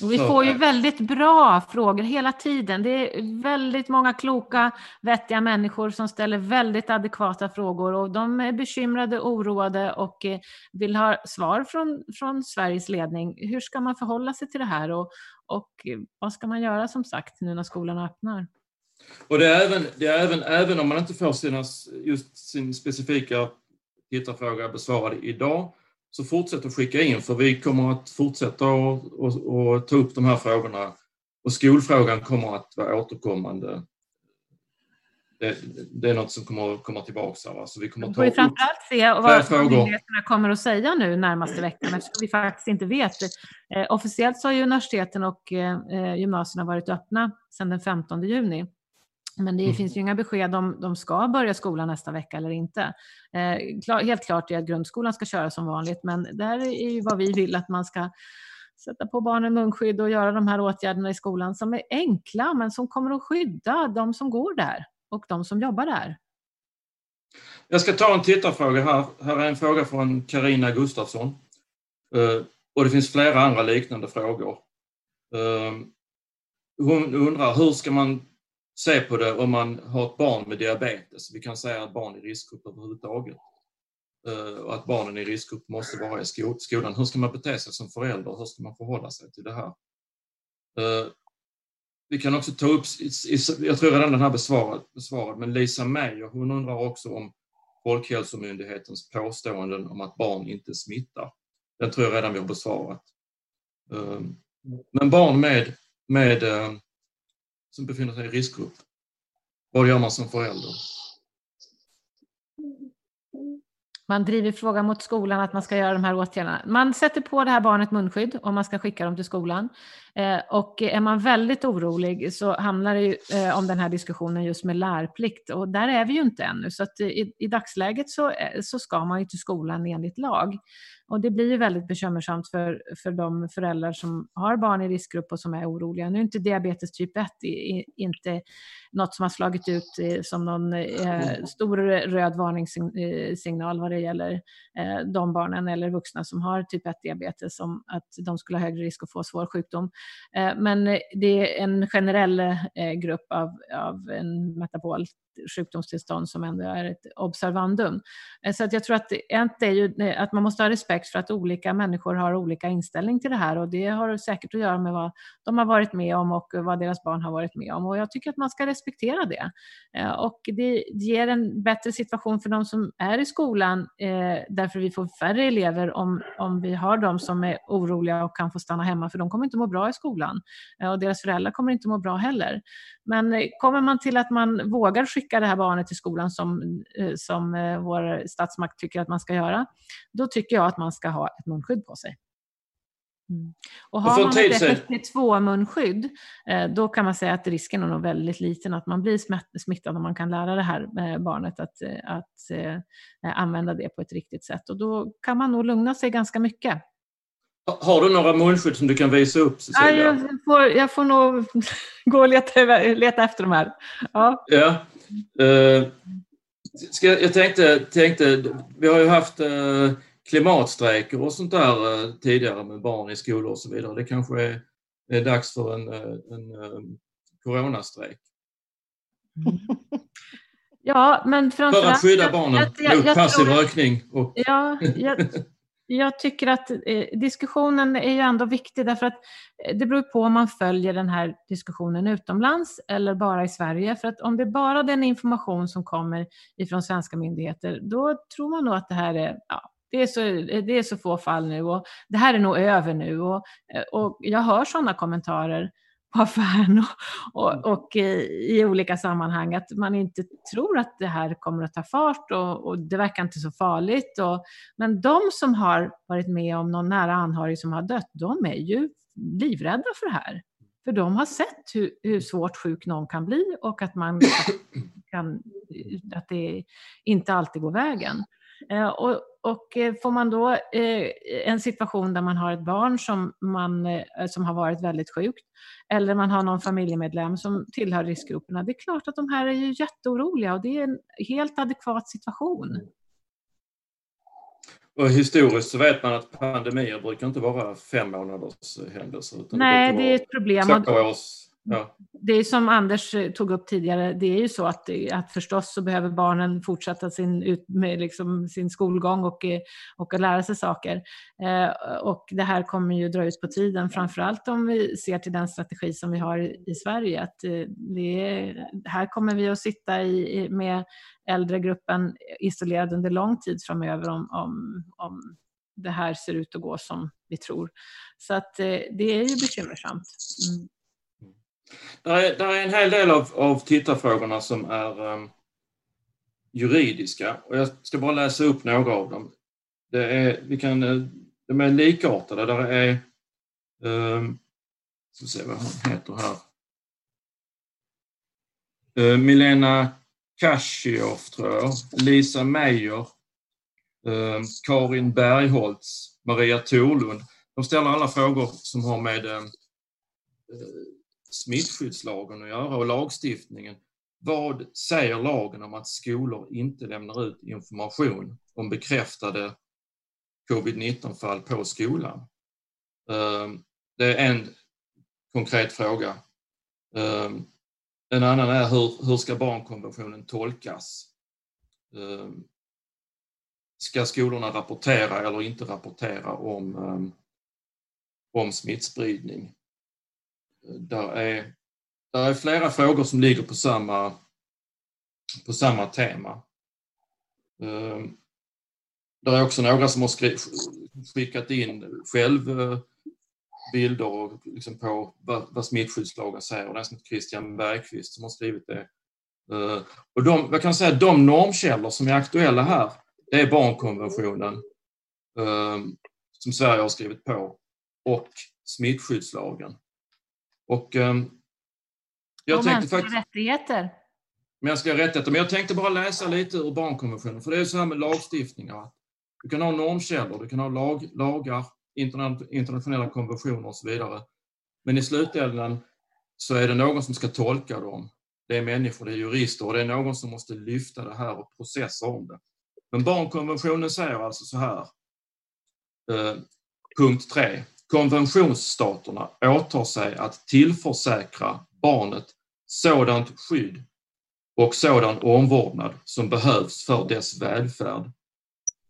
och vi får ju väldigt bra frågor hela tiden. Det är väldigt många kloka, vettiga människor som ställer väldigt adekvata frågor och de är bekymrade, oroade och eh, vill ha svar från, från Sveriges ledning. Hur ska man förhålla sig till det här och, och vad ska man göra som sagt nu när skolan öppnar? Och det är även, det är även, även om man inte får sina, just sin specifika tittarfråga besvarad idag så fortsätt att skicka in för vi kommer att fortsätta att ta upp de här frågorna och skolfrågan kommer att vara återkommande. Det, det är något som kommer att komma tillbaka. Va? Så vi kommer att ta vi framförallt se vad myndigheterna kommer att säga nu närmaste veckan eftersom vi faktiskt inte vet. Eh, officiellt så har ju universiteten och eh, gymnasierna varit öppna sedan den 15 juni. Men det mm. finns ju inga besked om de ska börja skolan nästa vecka eller inte. Eh, klar, helt klart är att grundskolan ska köra som vanligt, men det här är ju vad vi vill att man ska sätta på barnen munskydd och göra de här åtgärderna i skolan som är enkla, men som kommer att skydda de som går där och de som jobbar där. Jag ska ta en tittarfråga här. Här är en fråga från Karina Gustafsson. Uh, och det finns flera andra liknande frågor. Uh, hon undrar hur ska man se på det om man har ett barn med diabetes. Vi kan säga att barn i riskgrupp överhuvudtaget. Eh, och att barnen i riskgrupp måste vara i skolan. Hur ska man bete sig som förälder? Hur ska man förhålla sig till det här? Eh, vi kan också ta upp, jag tror redan den här besvarad, besvarad men Lisa Meijer hon undrar också om Folkhälsomyndighetens påståenden om att barn inte smittar. Den tror jag redan vi har besvarat. Eh, men barn med, med som befinner sig i riskgrupp. Vad gör man som förälder? Man driver frågan mot skolan att man ska göra de här åtgärderna. Man sätter på det här barnet munskydd om man ska skicka dem till skolan. Eh, och är man väldigt orolig så hamnar det ju eh, om den här diskussionen just med lärplikt och där är vi ju inte ännu. Så att i, i dagsläget så, eh, så ska man ju till skolan enligt lag. Och det blir ju väldigt bekymmersamt för, för de föräldrar som har barn i riskgrupp och som är oroliga. Nu är inte diabetes typ 1 inte något som har slagit ut i, som någon eh, stor röd varningssignal vad det gäller eh, de barnen eller vuxna som har typ 1-diabetes, som att de skulle ha högre risk att få svår sjukdom. Eh, men det är en generell eh, grupp av, av en metabol sjukdomstillstånd som ändå är ett observandum. Eh, så att jag tror att ett är ju eh, att man måste ha respekt för att olika människor har olika inställning till det här och det har säkert att göra med vad de har varit med om och vad deras barn har varit med om och jag tycker att man ska respektera det. Eh, och det ger en bättre situation för de som är i skolan därför vi får färre elever om, om vi har de som är oroliga och kan få stanna hemma för de kommer inte må bra i skolan och deras föräldrar kommer inte må bra heller. Men kommer man till att man vågar skicka det här barnet till skolan som, eh, som eh, vår statsmakt tycker att man ska göra, då tycker jag att man ska ha ett munskydd på sig. Mm. Och har man ett FFP2-munskydd, eh, då kan man säga att risken är nog väldigt liten att man blir smittad om man kan lära det här barnet att, att använda det på ett riktigt sätt. Och då kan man nog lugna sig ganska mycket. Har du några munskydd som du kan visa upp Cecilia? Ja, jag, får, jag får nog gå och leta, leta efter de här. Ja. ja. Uh, ska, jag tänkte, tänkte, vi har ju haft uh, klimatstrejker och sånt där uh, tidigare med barn i skolor och så vidare. Det kanske är, är dags för en, en um, coronastrejk. Ja, men framförallt... För att skydda barnen jag, jag, mot passiv rökning. Och... Ja, jag, jag tycker att eh, diskussionen är ju ändå viktig därför att eh, det beror på om man följer den här diskussionen utomlands eller bara i Sverige. För att om det är bara den information som kommer ifrån svenska myndigheter, då tror man nog att det här är, ja, det är, så, eh, det är så få fall nu och det här är nog över nu. Och, eh, och jag hör sådana kommentarer affären och, och, mm. och, i olika sammanhang att man inte tror att det här kommer att ta fart och, och det verkar inte så farligt. Och, men de som har varit med om någon nära anhörig som har dött, de är ju livrädda för det här. För de har sett hur, hur svårt sjuk någon kan bli och att, man kan, att det inte alltid går vägen. Eh, och, och eh, får man då eh, en situation där man har ett barn som, man, som har varit väldigt sjukt, eller man har någon familjemedlem som tillhör riskgrupperna, det är klart att de här är ju jätteoroliga och det är en helt adekvat situation. Och historiskt så vet man att pandemier brukar inte vara fem månaders händelser. Utan Nej, det, det är ett problem. Två års Ja. Det är som Anders eh, tog upp tidigare, det är ju så att, att förstås så behöver barnen fortsätta sin, ut, med liksom sin skolgång och, eh, och att lära sig saker. Eh, och det här kommer ju dra ut på tiden, framförallt om vi ser till den strategi som vi har i, i Sverige. Att eh, det är, här kommer vi att sitta i, med äldregruppen isolerad under lång tid framöver om, om, om det här ser ut att gå som vi tror. Så att eh, det är ju bekymmersamt. Mm. Där är, där är en hel del av, av tittarfrågorna som är um, juridiska och jag ska bara läsa upp några av dem. Det är, vi kan, eh, de är likartade. Där är, um, ska se vad hon heter här. Uh, Milena Kashioff, tror jag. Lisa Meijer. Uh, Karin Bergholtz. Maria Torlund. De ställer alla frågor som har med uh, smittskyddslagen att göra och lagstiftningen. Vad säger lagen om att skolor inte lämnar ut information om bekräftade covid-19-fall på skolan? Ehm, det är en konkret fråga. Ehm, en annan är hur, hur ska barnkonventionen tolkas? Ehm, ska skolorna rapportera eller inte rapportera om, om smittspridning? Där är, där är flera frågor som ligger på samma, på samma tema. Ehm, det är också några som har skickat in självbilder eh, liksom på vad, vad smittskyddslagen säger. Det är som Christian Bergqvist som har skrivit det. Ehm, och de, jag kan säga de normkällor som är aktuella här, det är barnkonventionen ehm, som Sverige har skrivit på och smittskyddslagen. Och um, jag och tänkte faktiskt... rättigheter. Mänskliga rättigheter. Men jag tänkte bara läsa lite ur barnkonventionen, för det är så här med lagstiftningar. Du kan ha normkällor, du kan ha lag, lagar, internationella konventioner och så vidare. Men i slutändan så är det någon som ska tolka dem. Det är människor, det är jurister och det är någon som måste lyfta det här och processa om det. Men barnkonventionen säger alltså så här, eh, punkt 3. Konventionsstaterna åtar sig att tillförsäkra barnet sådant skydd och sådan omvårdnad som behövs för dess välfärd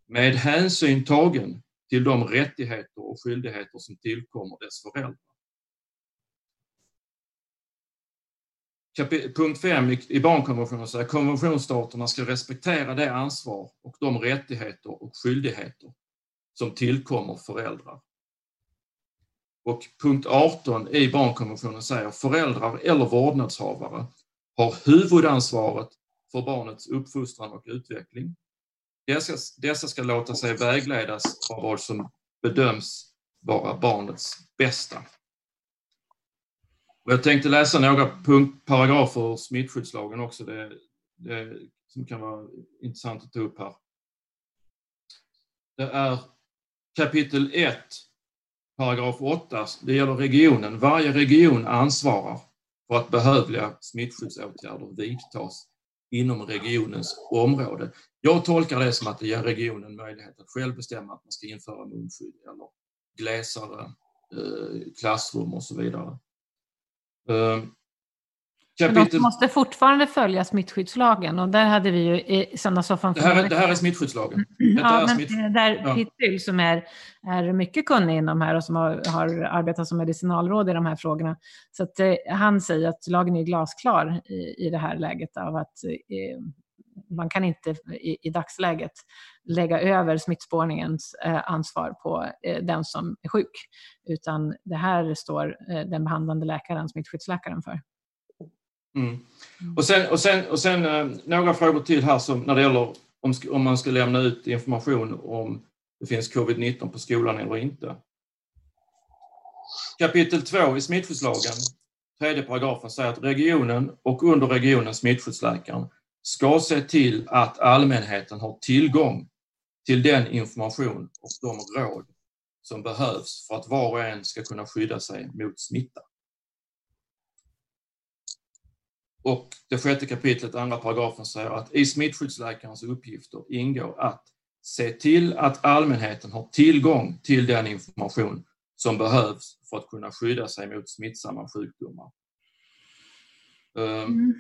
med hänsyn tagen till de rättigheter och skyldigheter som tillkommer dess föräldrar. Punkt 5 i barnkonventionen säger att konventionsstaterna ska respektera det ansvar och de rättigheter och skyldigheter som tillkommer föräldrar. Och punkt 18 i barnkonventionen säger föräldrar eller vårdnadshavare har huvudansvaret för barnets uppfostran och utveckling. Dessa, dessa ska låta sig vägledas av vad som bedöms vara barnets bästa. Och jag tänkte läsa några punkt, paragrafer ur smittskyddslagen också, det, det, som kan vara intressant att ta upp här. Det är kapitel 1 paragraf 8, det gäller regionen. Varje region ansvarar för att behövliga smittskyddsåtgärder vidtas inom regionens område. Jag tolkar det som att det ger regionen möjlighet att själv bestämma att man ska införa munskydd eller glesare eh, klassrum och så vidare. Eh, Eh, Kapitel... De måste fortfarande följa smittskyddslagen och där hade vi ju i söndagssoffan... Det här, är, det här är smittskyddslagen? Detta ja, men smitt... där ja. Som är, är mycket kunnig inom här och som har, har arbetat som medicinalråd i de här frågorna. Så att, eh, han säger att lagen är glasklar i, i det här läget av att eh, man kan inte i, i dagsläget lägga över smittspårningens eh, ansvar på eh, den som är sjuk, utan det här står eh, den behandlande läkaren, smittskyddsläkaren, för. Mm. Och sen, och sen, och sen eh, några frågor till här som, när det gäller om, om man ska lämna ut information om det finns covid-19 på skolan eller inte. Kapitel 2 i smittskyddslagen, tredje paragrafen, säger att regionen och under regionen smittskyddsläkaren ska se till att allmänheten har tillgång till den information och de råd som behövs för att var och en ska kunna skydda sig mot smitta. Och det sjätte kapitlet, andra paragrafen säger att i smittskyddsläkarens uppgifter ingår att se till att allmänheten har tillgång till den information som behövs för att kunna skydda sig mot smittsamma sjukdomar. Ehm, mm.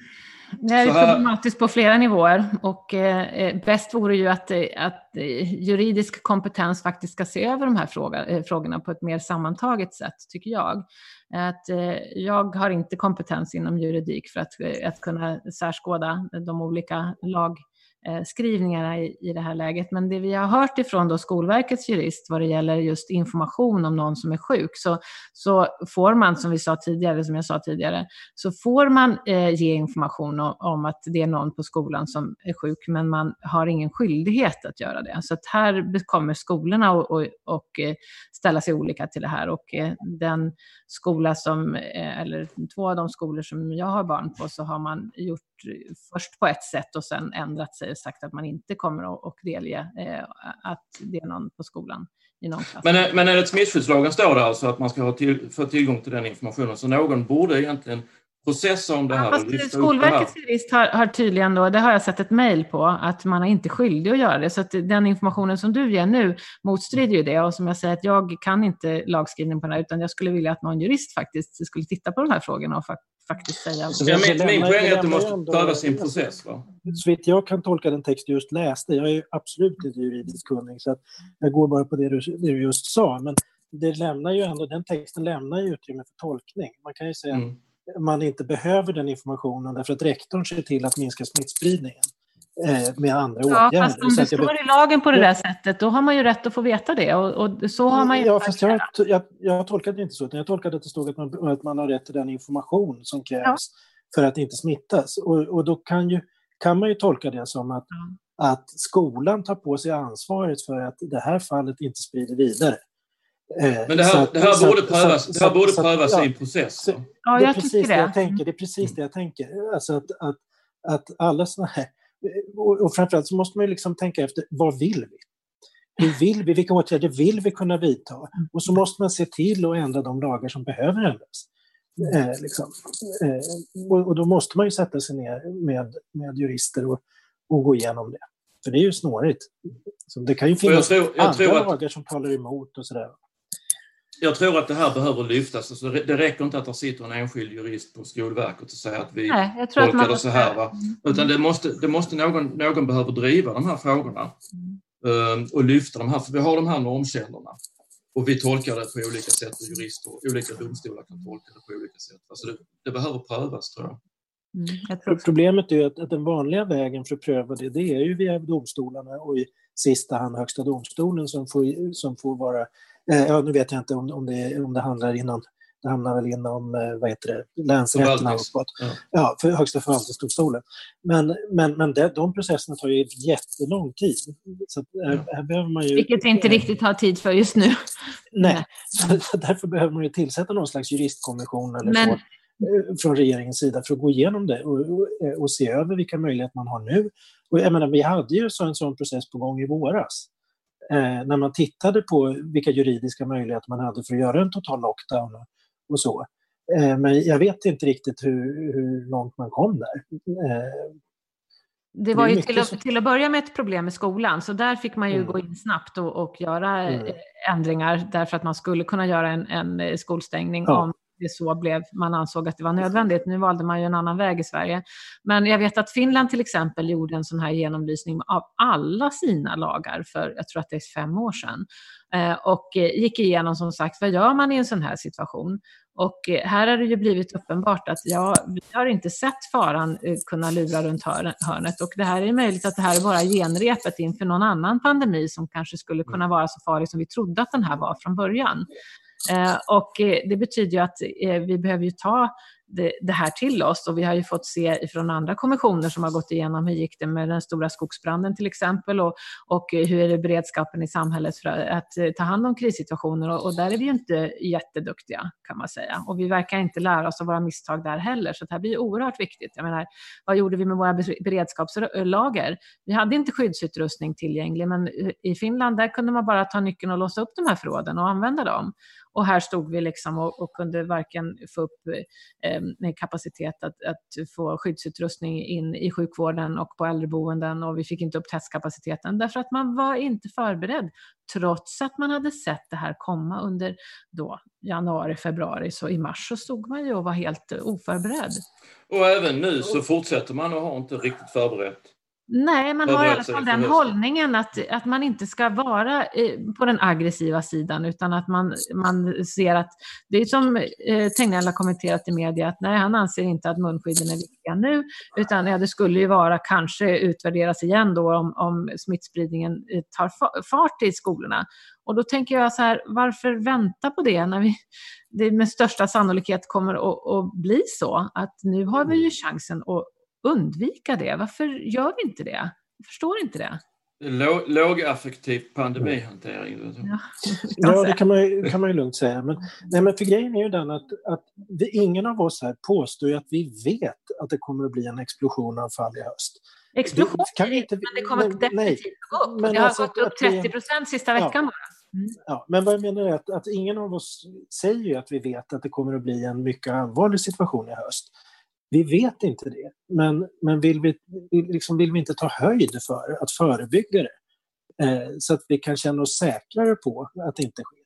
Det här är problematiskt på flera nivåer och eh, eh, bäst vore ju att, eh, att eh, juridisk kompetens faktiskt ska se över de här fråga, frågorna på ett mer sammantaget sätt, tycker jag. Att, eh, jag har inte kompetens inom juridik för att, eh, att kunna särskåda de olika lag Eh, skrivningarna i, i det här läget. Men det vi har hört ifrån då Skolverkets jurist vad det gäller just information om någon som är sjuk, så, så får man, som vi sa tidigare, som jag sa tidigare, så får man eh, ge information om, om, att det är någon på skolan som är sjuk, men man har ingen skyldighet att göra det. Så att här kommer skolorna att och, och, eh, ställa sig olika till det här. Och eh, den skola som, eh, eller två av de skolor som jag har barn på, så har man gjort eh, först på ett sätt och sen ändrat sig sagt att man inte kommer att delge eh, att det är någon på skolan i någon klass. Men, men enligt smittskyddslagen står det alltså att man ska ha till, få tillgång till den informationen, så någon borde egentligen processa om det här. Ja, Skolverkets jurist har, har tydligen då, det har jag sett ett mejl på, att man är inte skyldig att göra det. Så att den informationen som du ger nu motstrider ju det. Och som jag säger, att jag kan inte lagskrivning på det här, utan jag skulle vilja att någon jurist faktiskt skulle titta på de här frågorna och faktiskt säga... Så min, min poäng är att du måste pröva sin process. Va? Så vitt jag kan tolka den text du just läste, jag är absolut inte juridiskt kunnig, så att jag går bara på det du, det du just sa, men det lämnar ju ändå, den texten lämnar ju utrymme för tolkning. Man kan ju säga mm man inte behöver den informationen därför att rektorn ser till att minska smittspridningen med andra ja, åtgärder. Fast om det står i lagen på det där sättet, då har man ju rätt att få veta det. Och, och så har man ju ja, fast jag, jag, jag tolkade det inte så, utan jag tolkade att det stod att man, att man har rätt till den information som krävs ja. för att inte smittas. Och, och då kan, ju, kan man ju tolka det som att, ja. att skolan tar på sig ansvaret för att det här fallet inte sprider vidare. Eh, Men det här, att, det här borde prövas, så, det här borde prövas ja, i en process. Så, ja, det är precis det. jag tänker. Det är precis det jag tänker. Alltså att, att, att alla sådana här... Och, framförallt så måste man ju liksom tänka efter, vad vill vi? Hur vill vi? Vilka åtgärder vill vi kunna vidta? Och så måste man se till att ändra de lagar som behöver ändras. Eh, liksom. eh, och, och, då måste man ju sätta sig ner med, med jurister och, och gå igenom det. För det är ju snårigt. Så det kan ju finnas tror, andra att... lagar som talar emot och sådär jag tror att det här behöver lyftas. Alltså det räcker inte att det sitter en enskild jurist på Skolverket och säger att vi Nej, tolkar det så här. Va? Utan det måste, det måste någon, någon behöver driva de här frågorna mm. och lyfta de här, för vi har de här normkällorna. Och vi tolkar det på olika sätt och jurister, olika domstolar kan tolka det på olika sätt. Alltså det, det behöver prövas tror jag. Mm, Problemet är att, att den vanliga vägen för att pröva det, det är ju via domstolarna och i sista hand Högsta domstolen som får, som får vara ja, nu vet jag inte om, om, det, om det handlar inom det hamnar väl inom eh, vad heter det, länsrätterna uppåt. Ja. ja, för Högsta förvaltningsdomstolen. Men, men, men det, de processerna tar ju jättelång tid. Så här, här behöver man ju, Vilket vi inte riktigt har tid för just nu. Nej, så, så därför behöver man ju tillsätta någon slags juristkommission eller men... så, eh, från regeringens sida för att gå igenom det och, och, och, se över vilka möjligheter man har nu. Och jag menar, vi hade ju så en sån process på gång i våras eh, när man tittade på vilka juridiska möjligheter man hade för att göra en total lockdown och så. Eh, men jag vet inte riktigt hur, hur långt man kom där. Eh, det var ju till att, till att börja med ett problem med skolan, så där fick man ju mm. gå in snabbt och, och göra mm. ändringar därför att man skulle kunna göra en, en skolstängning ja. om det så blev, man ansåg att det var nödvändigt. Nu valde man ju en annan väg i Sverige. Men jag vet att Finland till exempel gjorde en sån här genomlysning av alla sina lagar för, jag tror att det är fem år sedan. Eh, och gick igenom som sagt, vad gör man i en sån här situation? Och här har det ju blivit uppenbart att ja, vi har inte sett faran kunna lura runt hörnet och det här är möjligt att det här är bara genrepet inför någon annan pandemi som kanske skulle kunna vara så farlig som vi trodde att den här var från början. Eh, och eh, det betyder ju att eh, vi behöver ju ta det, det, här till oss. Och vi har ju fått se från andra kommissioner som har gått igenom hur gick det med den stora skogsbranden till exempel och, och hur är det beredskapen i samhället för att, att ta hand om krissituationer och, och, där är vi ju inte jätteduktiga kan man säga. Och vi verkar inte lära oss av våra misstag där heller så det här blir oerhört viktigt. Jag menar, vad gjorde vi med våra beredskapslager? Vi hade inte skyddsutrustning tillgänglig men eh, i Finland där kunde man bara ta nyckeln och låsa upp de här förråden och använda dem. Och här stod vi liksom och, och kunde varken få upp eh, kapacitet att, att, få skyddsutrustning in i sjukvården och på äldreboenden och vi fick inte upp testkapaciteten därför att man var inte förberedd. Trots att man hade sett det här komma under då januari, februari, så i mars så stod man ju och var helt oförberedd. Och även nu så fortsätter man och har inte riktigt förberett. Nej, man har i alla fall den hållningen att, att man inte ska vara eh, på den aggressiva sidan utan att man, man ser att, det är som eh, Tegnell har kommenterat i media, att nej, han anser inte att munskydden är viktiga nu, utan ja, det skulle ju vara kanske utvärderas igen då om, om smittspridningen eh, tar fart i skolorna. Och då tänker jag så här, varför vänta på det när vi, det med största sannolikhet kommer att, att bli så? Att nu har vi ju chansen att undvika det? Varför gör vi inte det? Jag förstår inte det. Låg, lågaffektiv pandemihantering. Ja, ja det kan man, kan man ju lugnt säga. Men, nej, men för grejen är ju den att, att vi, ingen av oss här påstår ju att vi vet att det kommer att bli en explosion av fall i höst. Explosion, det, kan vi inte, men det kommer men, definitivt gå upp. Men det har alltså, gått upp 30 procent sista veckan ja, bara. Mm. Ja, men vad jag menar är att, att ingen av oss säger ju att vi vet att det kommer att bli en mycket allvarlig situation i höst. Vi vet inte det, men, men vill, vi, liksom vill vi inte ta höjd för att förebygga det? Eh, så att vi kan känna oss säkrare på att det inte sker.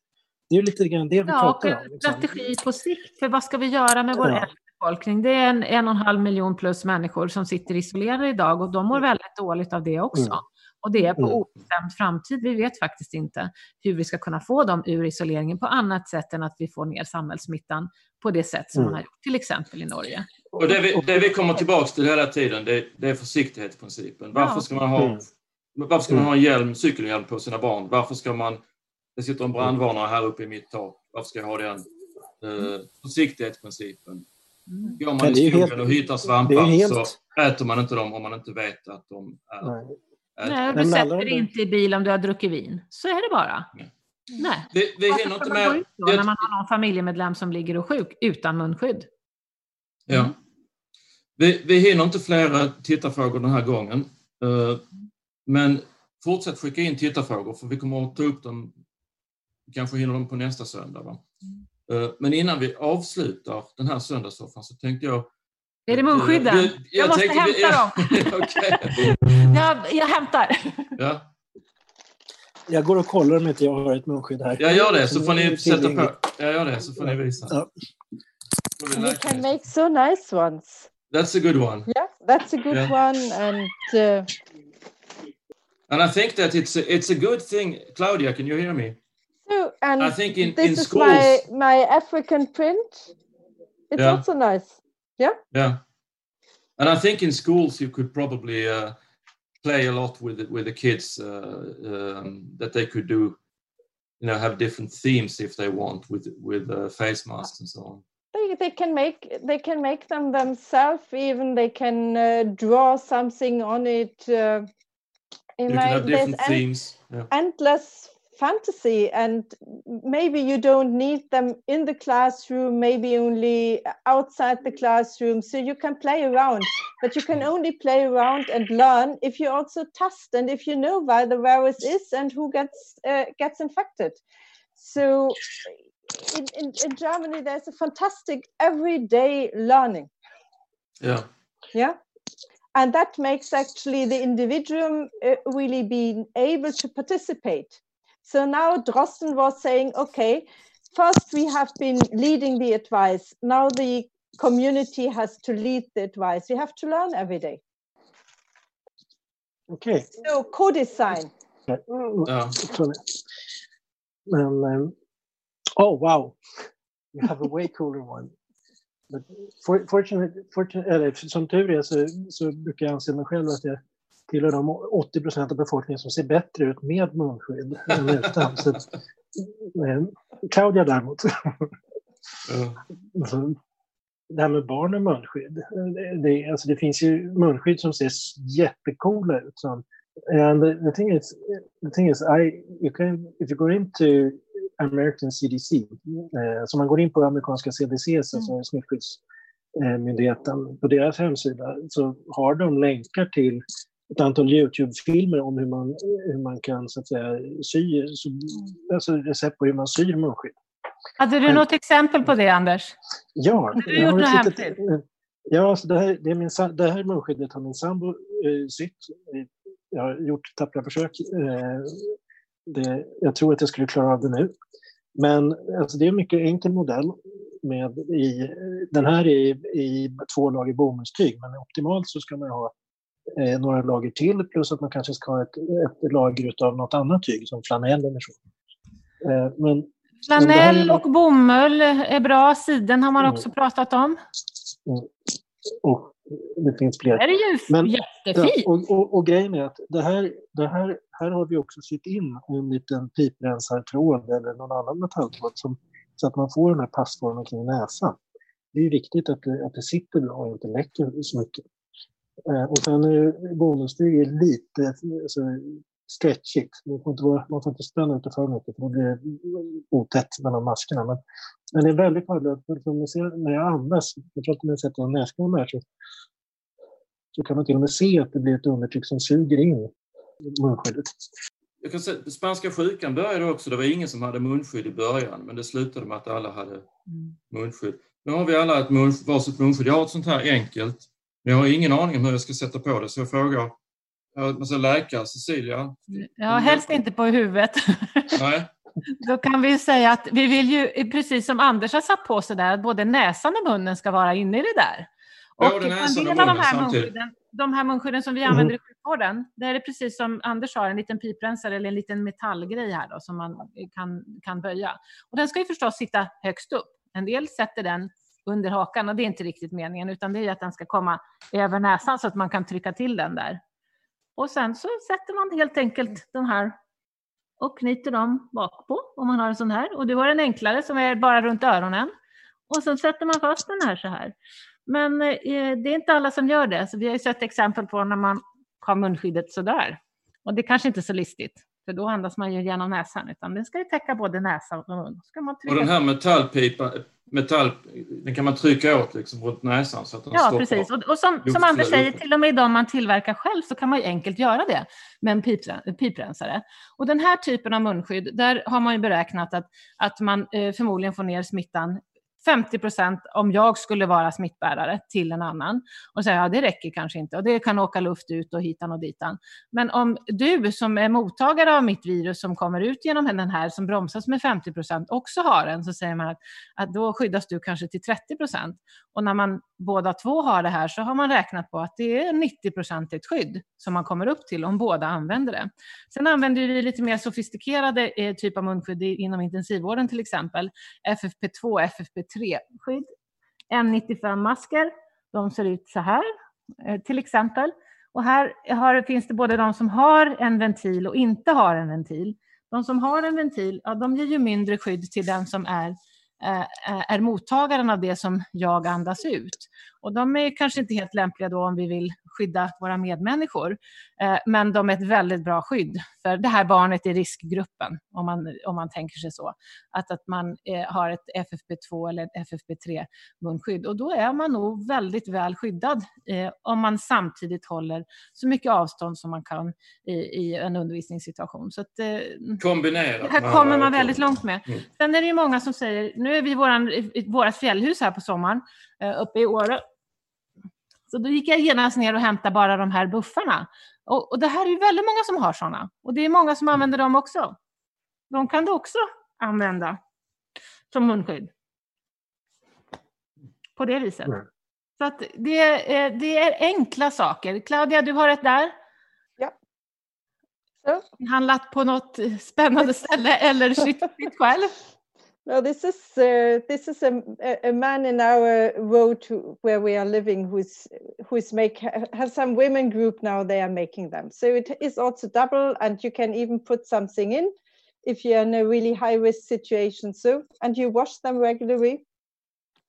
Det är lite grann det vi ja, pratar om. Liksom. strategi på sikt, för vad ska vi göra med vår ja. befolkning? Det är en, en och en halv miljon plus människor som sitter isolerade idag och de mår väldigt dåligt av det också. Mm. Och det är på mm. obestämd framtid. Vi vet faktiskt inte hur vi ska kunna få dem ur isoleringen på annat sätt än att vi får ner samhällssmittan på det sätt som mm. man har gjort till exempel i Norge. Och det vi, det vi kommer tillbaka till hela tiden, det, det är försiktighetsprincipen. Varför ska man ha, mm. varför ska man ha en hjälm, cykelhjälm på sina barn? Varför ska man... Det sitter en brandvarnare här uppe i mitt tak. Varför ska jag ha den? Uh, försiktighetsprincipen. Mm. Går man i skogen och hittar svampar helt... så äter man inte dem om man inte vet att de är... Nej, Nej du sätter dig inte i bil om du har druckit vin. Så är det bara. Nej. Nej. Vi, vi hinner inte med... När man har någon familjemedlem som ligger och sjuk utan munskydd. Ja. Vi, vi hinner inte flera tittarfrågor den här gången. Eh, men fortsätt skicka in tittarfrågor för vi kommer att ta upp dem, kanske hinner dem på nästa söndag. Va? Eh, men innan vi avslutar den här söndagssoffan så tänkte jag är det munskydden? Jag, jag, jag måste tänkte, hämta ja, dem. okay. jag, jag hämtar. Ja. Jag går och kollar om inte jag har ett munskydd här. Jag gör det så får ni sätta på. Jag gör det så får ni visa. Ja. You can make so nice ones. That's a good one. Yeah, that's a good yeah. one, and. Uh... And I think that it's a, it's a good thing, Claudia. Can you hear me? So, and I think in, this in is schools, my my African print. It's yeah. also nice. Yeah. Yeah, and I think in schools you could probably uh, play a lot with it, with the kids uh, um, that they could do, you know, have different themes if they want with with uh, face masks and so on they, they can make they can make them themselves. Even they can uh, draw something on it uh, you can have different themes yeah. endless fantasy. And maybe you don't need them in the classroom maybe only outside the classroom. So you can play around but you can only play around and learn if you also test and if you know where the virus is and who gets uh, gets infected. So in, in, in Germany, there's a fantastic everyday learning. Yeah. Yeah. And that makes actually the individual uh, really being able to participate. So now Drosten was saying, okay, first we have been leading the advice. Now the community has to lead the advice. We have to learn every day. Okay. So co-design. Ja. Men, um, oh wow, you have a way cooler one. But for, fortunate, fortunate, eller, som tur är så, så brukar jag anse mig själv att jag tillhör de 80 procent av befolkningen som ser bättre ut med munskydd än utan. Så, eh, Claudia däremot. Mm. alltså, det här med barn och munskydd. Det, det, alltså det finns ju munskydd som ser jättecoola ut. Som, and the, the thing is, the thing is, I you can if you go into American CDC, eh, så man går in på amerikanska CDC, mm. alltså smittskyddsmyndigheten, på deras hemsida så har de länkar till ett antal Youtube-filmer om hur man, hur man kan så att säga, sy, så, mm. alltså recept på hur man syr munskydd. Hade du något exempel på det, Anders? Ja. Har du gjort något häftigt? Ja, alltså det, här, det, är min, det här munskyddet har min sambo eh, sytt. Jag har gjort tappra försök. Eh, det, jag tror att jag skulle klara av det nu. Men alltså, det är en mycket enkel modell. Med i, den här är i två lager bomullstyg, men optimalt så ska man ha eh, några lager till plus att man kanske ska ha ett, ett lager av något annat tyg som flanell eller så. Eh, men, flanell och bomull är bra. Siden har man mm. också pratat om. Mm. Och det finns fler. Det är ju men, jättefint. Och, och, och, grejen är att det här, det här, här har vi också sytt in en liten piprensartråd eller någon annan metalltråd som, så att man får den här passformen kring näsan. Det är viktigt att det, att det sitter bra och inte läcker så mycket. Eh, och sen är bomullstyg lite alltså, stretchigt. Man får, inte vara, man får inte spänna ut det för mycket för då blir det otätt mellan maskerna. Men, men det är väldigt vanligt när jag andas, jag tror att när jag sätter en näsgång här så, så kan man till och med se att det blir ett undertryck som suger in munskyddet. Jag kan säga, spanska sjukan började också, det var ingen som hade munskydd i början men det slutade med att alla hade mm. munskydd. Nu har vi alla ett mun, varsitt munskydd. Jag har ett sånt här enkelt men jag har ingen aning om hur jag ska sätta på det så jag frågar jag läkare Cecilia. Ja, helst inte på huvudet. Nej. Då kan vi säga att vi vill ju, precis som Anders har satt på sig där, att både näsan och munnen ska vara inne i det där. Både näsan och munnen samtidigt. De här munskydden som vi mm. använder i sjukvården, det är precis som Anders har, en liten piprensare eller en liten metallgrej här då som man kan, kan böja. Och den ska ju förstås sitta högst upp. En del sätter den under hakan och det är inte riktigt meningen utan det är att den ska komma över näsan så att man kan trycka till den där. Och sen så sätter man helt enkelt den här och knyter dem bakpå om man har en sån här. Och du har en enklare som är bara runt öronen. Och sen sätter man fast den här så här. Men eh, det är inte alla som gör det. Så vi har ju sett exempel på när man har munskyddet så där. Och det är kanske inte är så listigt. För då andas man ju genom näsan, utan den ska ju täcka både näsa och mun. Ska man och den här metallpipan, metall, den kan man trycka åt liksom runt näsan så att den Ja, precis. Och, och som, som Anders säger, till och med de man tillverkar själv så kan man ju enkelt göra det med en piprensare. Och den här typen av munskydd, där har man ju beräknat att, att man eh, förmodligen får ner smittan 50 procent om jag skulle vara smittbärare till en annan. Och säga, ja det räcker kanske inte och det kan åka luft ut och hitan och ditan. Men om du som är mottagare av mitt virus som kommer ut genom den här som bromsas med 50 procent också har den så säger man att, att då skyddas du kanske till 30 procent. Och när man båda två har det här så har man räknat på att det är 90-procentigt skydd som man kommer upp till om båda använder det. Sen använder vi lite mer sofistikerade eh, typ av munskydd inom intensivvården till exempel. FFP2, FFP3 FFP3-skydd. N95-masker, de ser ut så här eh, till exempel. Och här har, finns det både de som har en ventil och inte har en ventil. De som har en ventil, ja, de ger ju mindre skydd till den som är är mottagaren av det som jag andas ut. Och de är kanske inte helt lämpliga då om vi vill skydda våra medmänniskor. Eh, men de är ett väldigt bra skydd för det här barnet i riskgruppen, om man, om man tänker sig så. Att, att man eh, har ett FFP2 eller FFP3 munskydd. Och då är man nog väldigt väl skyddad om man samtidigt håller så mycket avstånd som man kan i, i en undervisningssituation. Så att, Kombinerat. Det här kommer man väldigt långt med. Mm. Sen är det ju många som säger, nu är vi i vårt fjällhus här på sommaren, uppe i Åre, så då gick jag genast ner och hämtade bara de här buffarna. Och, och det här är ju väldigt många som har sådana. Och det är många som använder dem också. De kan du också använda. som munskydd. På det viset. Mm. Så att det, är, det är enkla saker. Claudia, du har ett där? Ja. Så. Handlat på något spännande ställe eller sytt själv? No, this is uh, this is a, a man in our road to where we are living who's who's make have some women group now. They are making them, so it is also double, and you can even put something in if you're in a really high risk situation. So and you wash them regularly.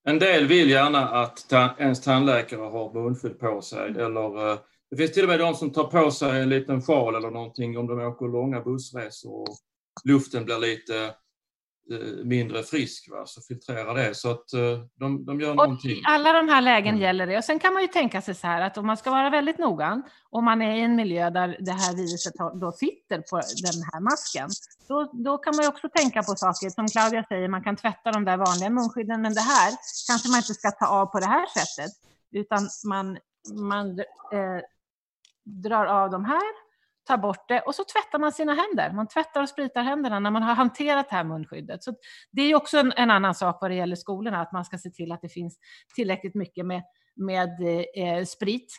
En del vill gärna att ta, ens tandläkare har munskydd på sig eller uh, det finns till och med de som tar på sig en liten sjal eller någonting om de åker långa bussresor och luften blir lite Eh, mindre frisk, va? så filtrera det. Så att eh, de, de gör och någonting. I alla de här lägen mm. gäller det. Och sen kan man ju tänka sig så här att om man ska vara väldigt noggrann, om man är i en miljö där det här viruset då sitter på den här masken, då, då kan man ju också tänka på saker, som Claudia säger, man kan tvätta de där vanliga munskydden, men det här kanske man inte ska ta av på det här sättet, utan man, man eh, drar av de här tar bort det och så tvättar man sina händer. Man tvättar och spritar händerna när man har hanterat det här munskyddet. Så det är också en, en annan sak vad det gäller skolorna, att man ska se till att det finns tillräckligt mycket med, med eh, sprit,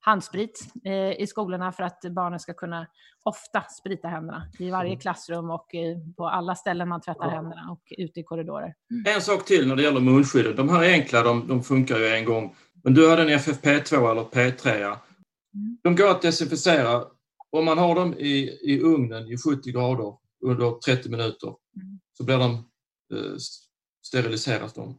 handsprit eh, i skolorna för att barnen ska kunna ofta sprita händerna i varje mm. klassrum och eh, på alla ställen man tvättar händerna och ute i korridorer. En sak till när det gäller munskyddet. De här enkla, de, de funkar ju en gång. Men du hade en FFP2 eller P3. Mm. De går att desinficera om man har dem i, i ugnen i 70 grader under 30 minuter mm. så blir de eh, steriliseras de.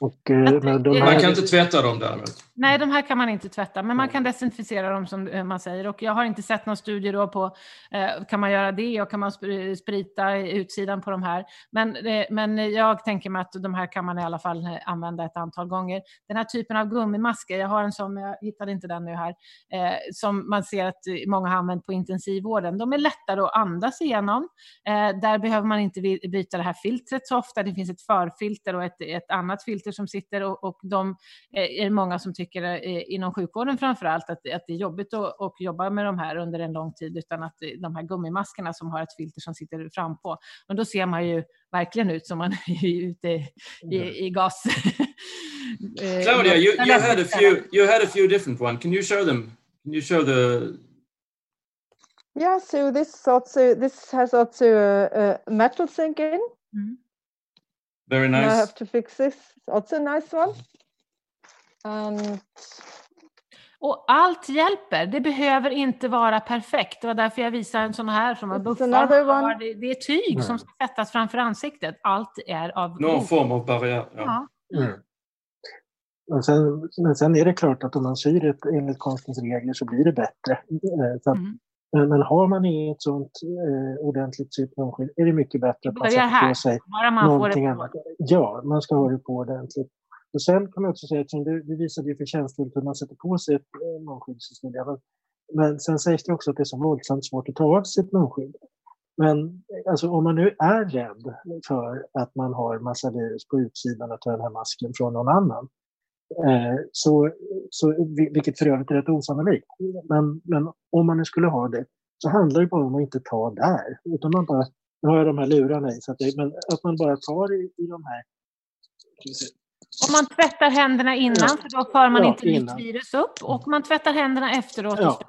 Och, eh, de man kan inte tvätta dem däremot. Nej, de här kan man inte tvätta, men man kan desinficera dem som eh, man säger. Och jag har inte sett någon studie då på, eh, kan man göra det och kan man sprita utsidan på de här? Men, eh, men jag tänker mig att de här kan man i alla fall eh, använda ett antal gånger. Den här typen av gummimasker, jag har en sån, jag hittade inte den nu här, eh, som man ser att många har använt på intensivvården. De är lättare att andas igenom. där behöver man inte byta det här filtret så ofta. Det finns ett förfilter och ett, ett annat filter som sitter och, och de är många som tycker eh, inom sjukvården framför allt att, att det är jobbigt att, att jobba med de här under en lång tid utan att de här gummimaskerna som har ett filter som sitter fram på. Men då ser man ju verkligen ut som man är ute i, mm. i gas. Eh, Claudia, you, you had a few you had a few different ones. Can you show them? Can you show the Yeah, so this also this has also a, a metal sink in. Mm. Very nice. And I have to fix this. It's also a nice one. And... Och allt hjälper. Det behöver inte vara perfekt. Det var därför jag visade en sån här som har buffar. Det, det är tyg mm. som ska sättas framför ansiktet. Allt är av Någon form av barriär. Ja. ja. Mm. Men, sen, men sen är det klart att om man syr ett enligt konstens regler så blir det bättre. Eh, så mm. Men, men har man inget sånt eh, ordentligt sytt är det mycket bättre att man sätter på sig man någonting annat. Ja, man ska ha det på ordentligt. Och sen kan man också säga, att du, du visade ju förtjänstfullt hur man sätter på sig ett eh, munskydd. Men, men sen sägs det också att det är så våldsamt svårt att ta av sitt munskydd. Men eh, alltså, om man nu är rädd för att man har massa virus på utsidan av den här masken från någon annan, eh, så, så, vilket för övrigt är rätt osannolikt, men, men om man nu skulle ha det, så handlar det bara om att inte ta där, utan man bara, nu har jag de här lurarna i, så att, det, men att man bara tar i, i de här om man tvättar händerna innan, ja. för då för man ja, inte nytt virus upp. Och man tvättar händerna efteråt. Ja.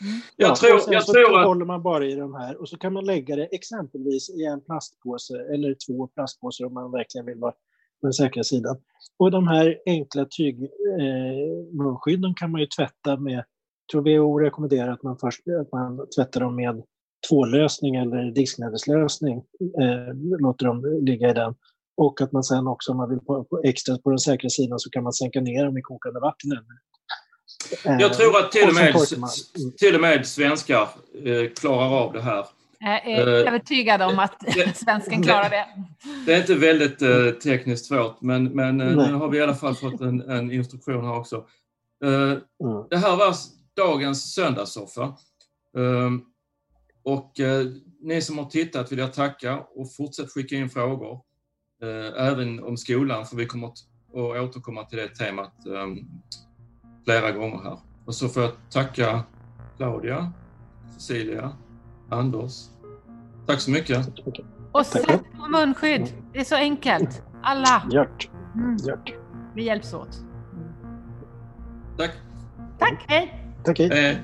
Mm. Jag tror, jag så tror att... håller man bara i de här och så kan man lägga det exempelvis i en plastpåse eller två plastpåsar om man verkligen vill vara på den säkra sidan. Och de här enkla tygmunskydden eh, kan man ju tvätta med, jag tror WHO rekommenderar att man först att man tvättar dem med tvållösning eller diskmedelslösning, eh, låter dem ligga i den. Och att man sen också, om man vill på, på extra på den säkra sidan, så kan man sänka ner dem i kokande vatten. Jag eh, tror att till och med, till och med svenskar eh, klarar av det här. Jag är eh, övertygad om att svensken klarar det. Det är inte väldigt tekniskt svårt, men, men nu har vi i alla fall fått en, en instruktion här också. Mm. Det här var dagens söndagssoffa. och ni som har tittat vill jag tacka och fortsätt skicka in frågor. Eh, även om skolan, för vi kommer att återkomma till det temat ehm, flera gånger här. Och så får jag tacka Claudia, Cecilia, Anders. Tack så mycket. Och sätt på munskydd. Det är så enkelt. Alla. Gjort. Mm. Vi hjälps åt. Tack. Tack, hej. Tack, hej. Eh,